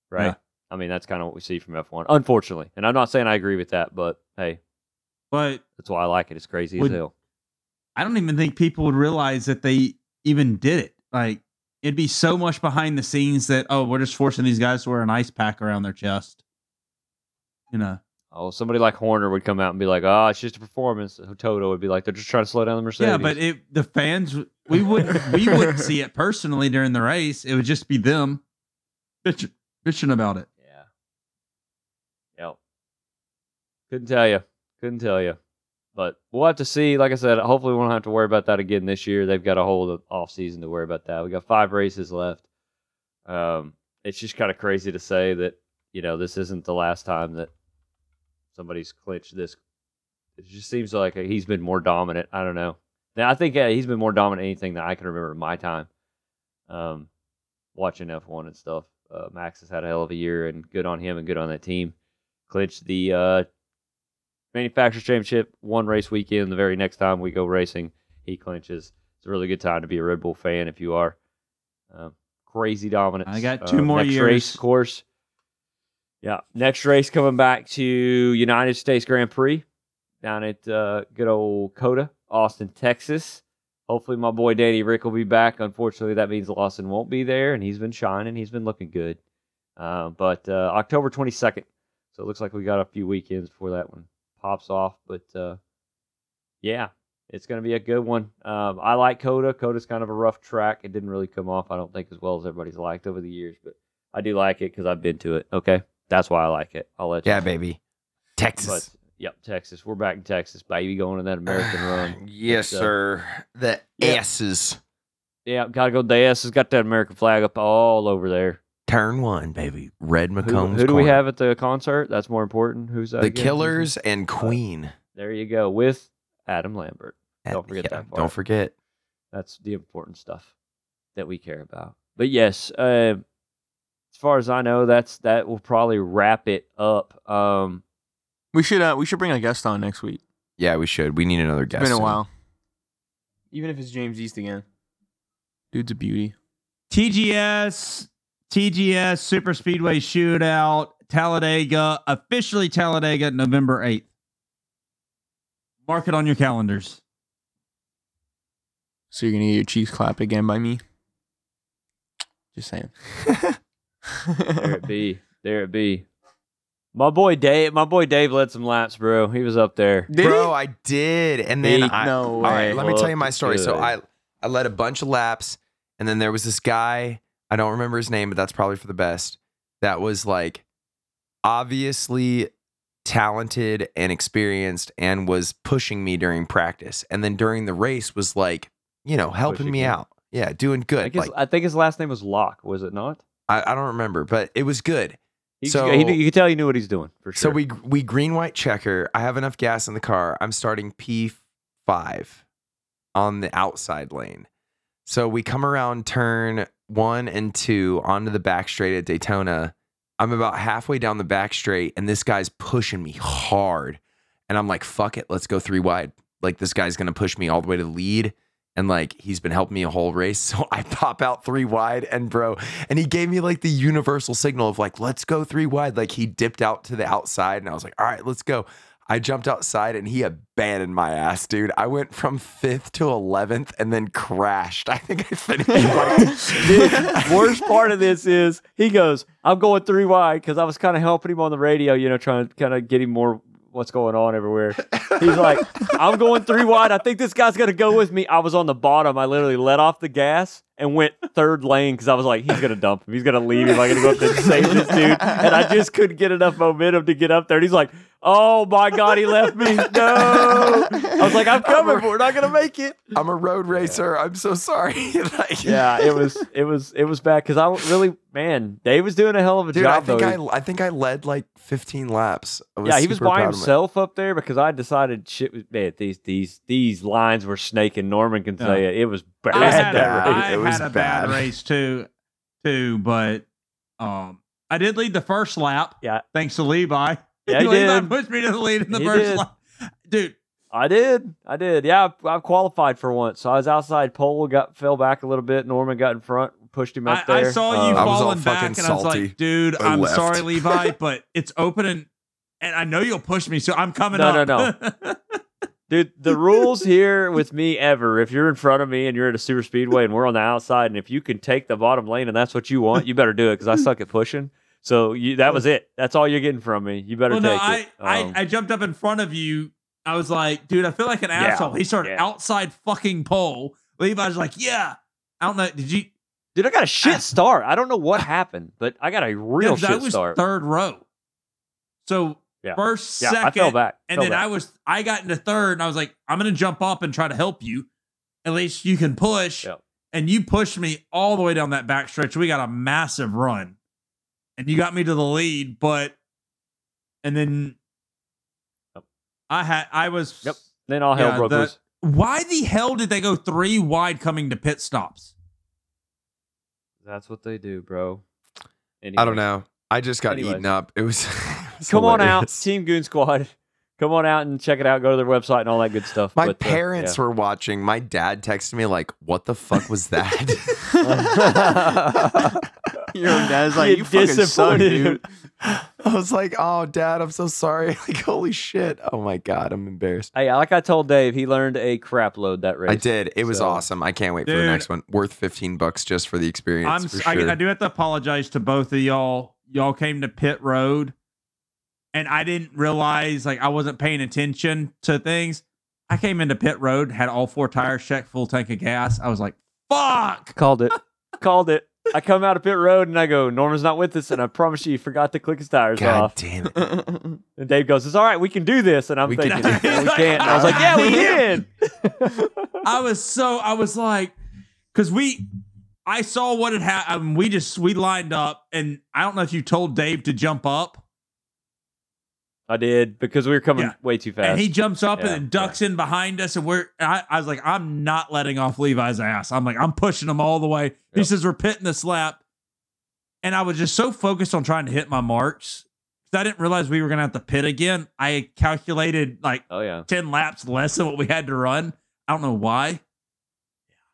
Right. Yeah. I mean, that's kind of what we see from F1, unfortunately. And I'm not saying I agree with that, but hey, But that's why I like it. It's crazy Would- as hell. I don't even think people would realize that they even did it. Like it'd be so much behind the scenes that oh, we're just forcing these guys to wear an ice pack around their chest. You know. Oh, somebody like Horner would come out and be like, "Oh, it's just a performance." Toto would be like, "They're just trying to slow down the Mercedes." Yeah, but it, the fans we wouldn't we wouldn't see it personally during the race. It would just be them bitch, bitching about it. Yeah. Yep. Couldn't tell you. Couldn't tell you. But we'll have to see. Like I said, hopefully we won't have to worry about that again this year. They've got a whole off season to worry about that. We got five races left. Um, it's just kind of crazy to say that you know this isn't the last time that somebody's clinched this. It just seems like he's been more dominant. I don't know. Now I think uh, he's been more dominant anything that I can remember in my time. Um, watching F1 and stuff. Uh, Max has had a hell of a year, and good on him and good on that team. Clinched the uh, manufacturers championship one race weekend. The very next time we go racing, he clinches. It's a really good time to be a Red Bull fan if you are. Um, crazy dominance. I got two Uh, more next years. race, of course. Yeah, next race coming back to United States Grand Prix down at uh, good old COTA, Austin, Texas. Hopefully, my boy Danny Ric will be back. Unfortunately, that means Lawson won't be there, and he's been shining. He's been looking good. Uh, but uh, October 22nd. So it looks like we got a few weekends before that one pops off. But uh, yeah, it's going to be a good one. Um, I like COTA. COTA's kind of a rough track. It didn't really come off, I don't think, as well as everybody's liked over the years. But I do like it because I've been to it. Okay. That's why I like it. I'll let you Yeah, know. baby. Texas. But yep, Texas. We're back in Texas, baby, going to that American run. yes, But, uh, sir. The yeah. S's. Yeah, gotta go. The asses got that American flag up all over there. Turn one, baby. Red Who, McCombs. who do we have at the concert? That's more important. Who's that? The again? Killers and Queen. There you go with Adam Lambert. Don't forget Yeah, that part. Don't forget. That's the important stuff that we care about. But yes, uh, as far as I know, that's that will probably wrap it up. Um, We should uh we should bring a guest on next week. Yeah, we should. We need another guest. It's been a while. Even if it's James East again. Dude's a beauty. TGS, TGS Super Speedway Shootout, Talladega, officially Talladega, November 8th. Mark it on your calendars. So you're gonna get your cheeks clapped again by me? Just saying. there it be. There it be. My boy Dave. My boy Dave led some laps, bro. He was up there. Did Bro, he? I did. And then He- I no All right, way. let me tell you my Looked story. So. I I led a bunch of laps, and then there was this guy. I don't remember his name, but that's probably for the best. That was like obviously talented and experienced, and was pushing me during practice, and then during the race was like, you know, helping Pushing me you. out. Yeah, doing I good. think, his, Like I think his last name was Locke. Was it not? I, I don't remember, but it was good. He, So- he, you could tell he knew what he's doing for sure. So we we green white checker. I have enough gas in the car. I'm starting P five on the outside lane. So we come around turn one and two onto the back straight at Daytona. I'm about halfway down the back straight, and this guy's pushing me hard. And I'm like, fuck it, let's go three wide. Like this guy's gonna push me all the way to the lead. And like he's been helping me a whole race. So I pop out three wide and bro, and he gave me like the universal signal of like, let's go three wide. Like he dipped out to the outside, and I was like, all right, let's go. I jumped outside and he abandoned my ass, dude. I went from fifth to eleventh and then crashed. I think I finished like Dude, worst part of this is he goes, I'm going three wide because I was kind of helping him on the radio, you know, trying to kind of get him more what's going on everywhere. He's like, I'm going three wide. I think this guy's going to go with me. I was on the bottom. I literally let off the gas and went third lane because I was like, he's going to dump him. He's going to leave him. I'm going to go up there and save this dude. And I just couldn't get enough momentum to get up there. And he's like, oh my God, he left me. No. I was like, I'm coming. We're not going to make it. I'm a road racer. I'm so sorry. Like- yeah, it was it was it was bad because I really man, Dave was doing a hell of a Dude, I job think though. I, I think I led like 15 laps. I yeah, he was by proud of my- himself up there because I decided shit was man. These these these lines were snaking. Norman can say Yeah. it. It was bad. I had, a, I It was had a bad bad. race too, too, but um, I did lead the first lap. Yeah. Thanks to Levi. Yeah, he Levi did. pushed me to the lead in the He first did. lap. Dude, I did. I did. Yeah, I, I qualified for once. So I was outside pole, got fell back a little bit. Norman got in front, pushed him I, up there. I saw you uh, I was all falling back, fucking and I was salty. like, dude, I I'm left. sorry, Levi, but it's open and, and I know you'll push me, so I'm coming No, up. no, Dude, the rules here with me ever, if you're in front of me and you're at a super speedway and we're on the outside, and if you can take the bottom lane and that's what you want, you better do it because I suck at pushing. So you, that was it. That's all you're getting from me. You better well, no, take I, it. Um, I, I jumped up in front of you. I was like, dude, I feel like an Yeah, asshole. He started yeah. outside fucking pole. Levi's like, yeah. I don't know. Did you? dude, I got a shit start. I don't know what happened, but I got a real Yeah, I shit was start. third row. So Yeah. first, yeah, second, I fell back. and Fell then back. I was I got into third, and I was like, I'm gonna jump up and try to help you. At least you can push. Yep. And you pushed me all the way down that back stretch. We got a massive run, and you got me to the lead. But and then Yep. I had I was Yep. Then all hell Yeah, broke the- loose. Why the hell did they go three wide coming to pit stops? That's what they do, bro. I don't know. I just got Anyways. eaten up. It was. it was Come on out. Team Goon Squad. Come on out and check it out. Go to their website and all that good stuff. My But, uh, parents were watching. My dad texted me like, "What the fuck was that?" yeah. Your dad's like, You're you fucking suck, disappointed. dude. I was like, "Oh, dad, I'm so sorry." Like, holy shit! Oh my god, I'm embarrassed. Hey, like I told Dave, he learned a crap load that race. I did. It was So- awesome. I can't wait for the Dude. next one. Worth 15 bucks just for the experience. I'm for s- I, sure. I do have to apologize to both of y'all. Y'all came to pit road, and I didn't realize like I wasn't paying attention to things. I came into pit road, had all four tires checked, full tank of gas. I was like, "Fuck!" Called it. Called it. I come out of pit road and I go, Norman's not with us, and I promise you, he forgot to click his tires God off. damn it. And Dave goes, "It's all right, we can do this." And I'm We can thinking, do "No, we can't." And I was like, "Yeah, we can." I was so I was like, because we, I saw what had happened. We just we lined up, and I don't know if you told Dave to jump up, I did because we were coming Yeah. way too fast. and he jumps up Yeah, and then ducks in behind us, and we're. I, I was like, I'm not letting off Levi's ass. I'm like, I'm pushing him all the way. He says we're pitting this lap, and I was just so focused on trying to hit my marks. 'cause I didn't realize we were gonna have to pit again. I calculated like oh yeah, 10 laps less than what we had to run. I don't know why.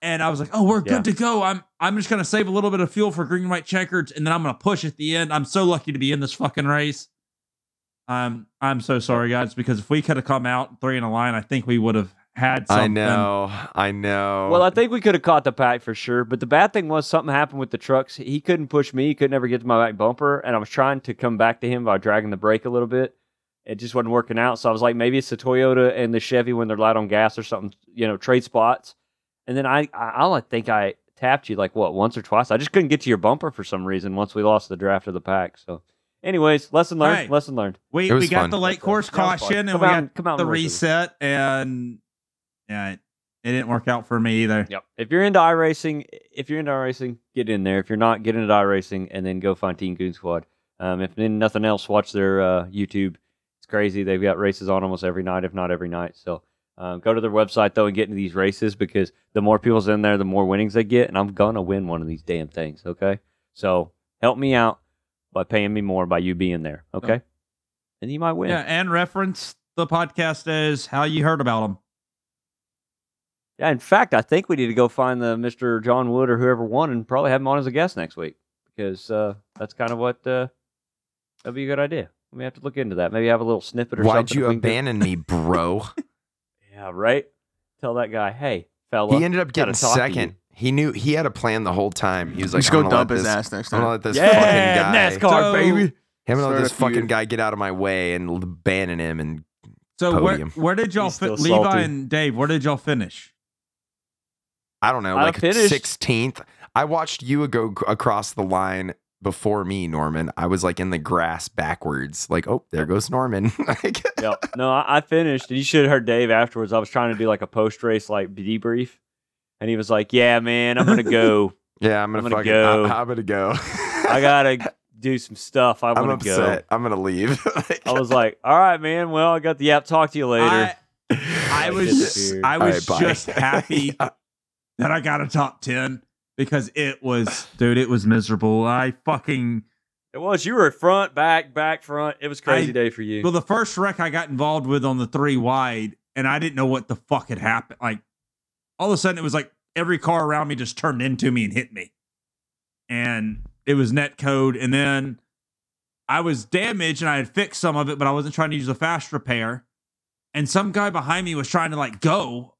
And I was like, "Oh, we're Yeah. good to go. I'm I'm just going to save a little bit of fuel for green and white checkers and then I'm going to push at the end. I'm so lucky to be in this fucking race. Um I'm so sorry guys because if we could have come out three in a line, I think we would have had I know. I know. Well, I think we could have caught the pack for sure. But the bad thing was something happened with the trucks. He couldn't push me. He could never get to my back bumper. And I was trying to come back to him by dragging the brake a little bit. It just wasn't working out. So I was like, maybe it's the Toyota and the Chevy when they're light on gas or something, you know, trade spots. And then I, I, I like think I tapped you like what once or twice. I just couldn't get to your bumper for some reason once we lost the draft of the pack. So, anyways, lesson learned. Right. Lesson learned. We It was we got fun. the late course that was fun. caution and Come we out got come out the and race with reset and yeah, it, it didn't work out for me either. Yep. If you're into iRacing, if you're into iRacing, get in there. If you're not, get into iRacing and then go find Team Goon Squad. Um, if then nothing else, watch their uh, YouTube. It's crazy. They've got races on almost every night, if not every night. So um, go to their website though and get into these races because the more people's in there, the more winnings they get, and I'm gonna win one of these damn things. Okay, so help me out by paying me more by you being there. Okay, and you might win. Yeah, and reference the podcast as how you heard about them. Yeah, in fact, I think we need to go find the Mr. John Wood or whoever won and probably have him on as a guest next week because uh, that's kind of what uh, that'd be a good idea. We have to look into that. Maybe have a little snippet or something. Why'd something. you that we can do. abandon me, bro? Yeah, right. Tell that guy, hey, fella. he ended up getting talk to second. He knew he had a plan the whole time. He was like, Just I'm go dump his ass next time. I'm gonna let this yeah, fucking guy, NASCAR So- baby. I'm gonna Start let a this fucking guy get out of my way and abandon him. And So where, Podium. where did y'all He's fi- still Levi salty. and Dave? Where did y'all finish? I don't know, I like finished- 16th. I watched you go c- across the line before me, Norman. I was like in the grass backwards. Like, oh, there goes Norman. Like, yep. No, I, I finished. And you should have heard Dave afterwards. I was trying to do like a post race like debrief, and he was like, "Yeah, man, I'm gonna go. yeah, I'm gonna, I'm gonna fucking. go. I'm, I'm gonna go. I gotta do some stuff. I'm, I'm gonna upset. go." I'm gonna leave. Like, I was like, "All right, man. Well, I got the app. Talk to you later." I, I I was. I was right, just happy that I got a top ten because it was dude, it was miserable. I fucking It was. You were front, back, back, front. It was crazy I- day for you. Well, the first wreck I got involved with on the three wide, and I didn't know what the fuck had happened. Like, all of a sudden, it was like every car around me just turned into me and hit me. And it was net code. And then I was damaged and I had fixed some of it, but I wasn't trying to use a fast repair. And some guy behind me was trying to like go.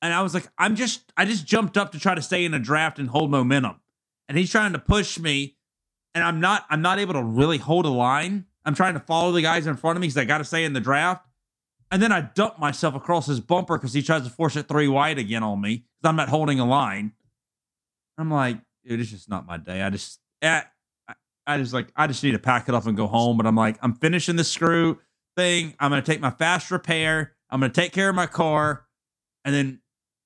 And I was like, I'm just, I just jumped up to try to stay in a draft and hold momentum. And he's trying to push me and I'm not I'm not able to really hold a line. I'm trying to follow the guys in front of me because I got to stay in the draft. And then I dump myself across his bumper because he tries to force it three wide again on me because I'm not holding a line. I'm like, dude, it's just not my day. I just, I, I just like, I just need to pack it up and go home. But I'm like, I'm finishing the screw thing. I'm gonna take my fast repair. I'm gonna take care of my car, and then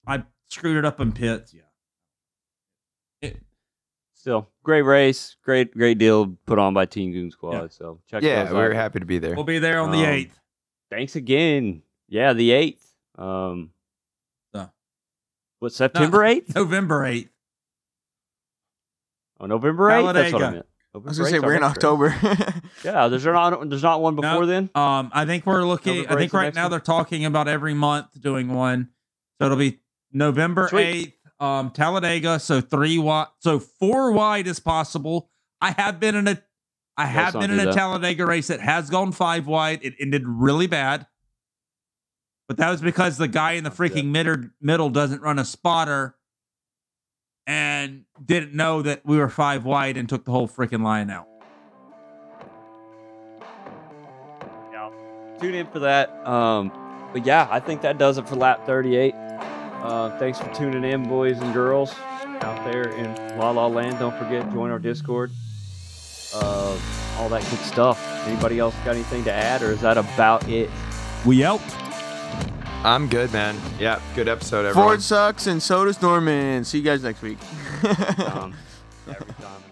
I screwed it up in pits. Yeah. It, Still, great race, great, great deal put on by Team Goon Squad. Yeah. So check out. Yeah, those we are out. happy to be there. we'll be there on the Um, eighth. Thanks again. Yeah, the eighth. Um, So. what September eighth? November 8th. Oh, November eighth. That's what I meant. I was gonna say we're in October. Yeah, there's not there's not one before No. then. Um, I think we're looking. I think right now one? they're talking about every month doing one. So it'll be November eighth, um, Talladega. So three wide, so four wide is possible. I have been in a, I have been in a that. Talladega race that has gone five wide. It ended really bad, but that was because the guy in the freaking middle middle doesn't run a spotter, and didn't know that we were five wide and took the whole freaking line out. Yeah. Tune in for that. Um, but yeah, I think that does it for lap 38. Uh, thanks for tuning in, boys and girls out there in La La Land. Don't forget, join our Discord. Uh, all that good stuff. Anybody else got anything to add, or is that about it? We out. I'm good, man. Yeah, good episode, everyone. Ford sucks and so does Norman. See you guys next week. Um, every time.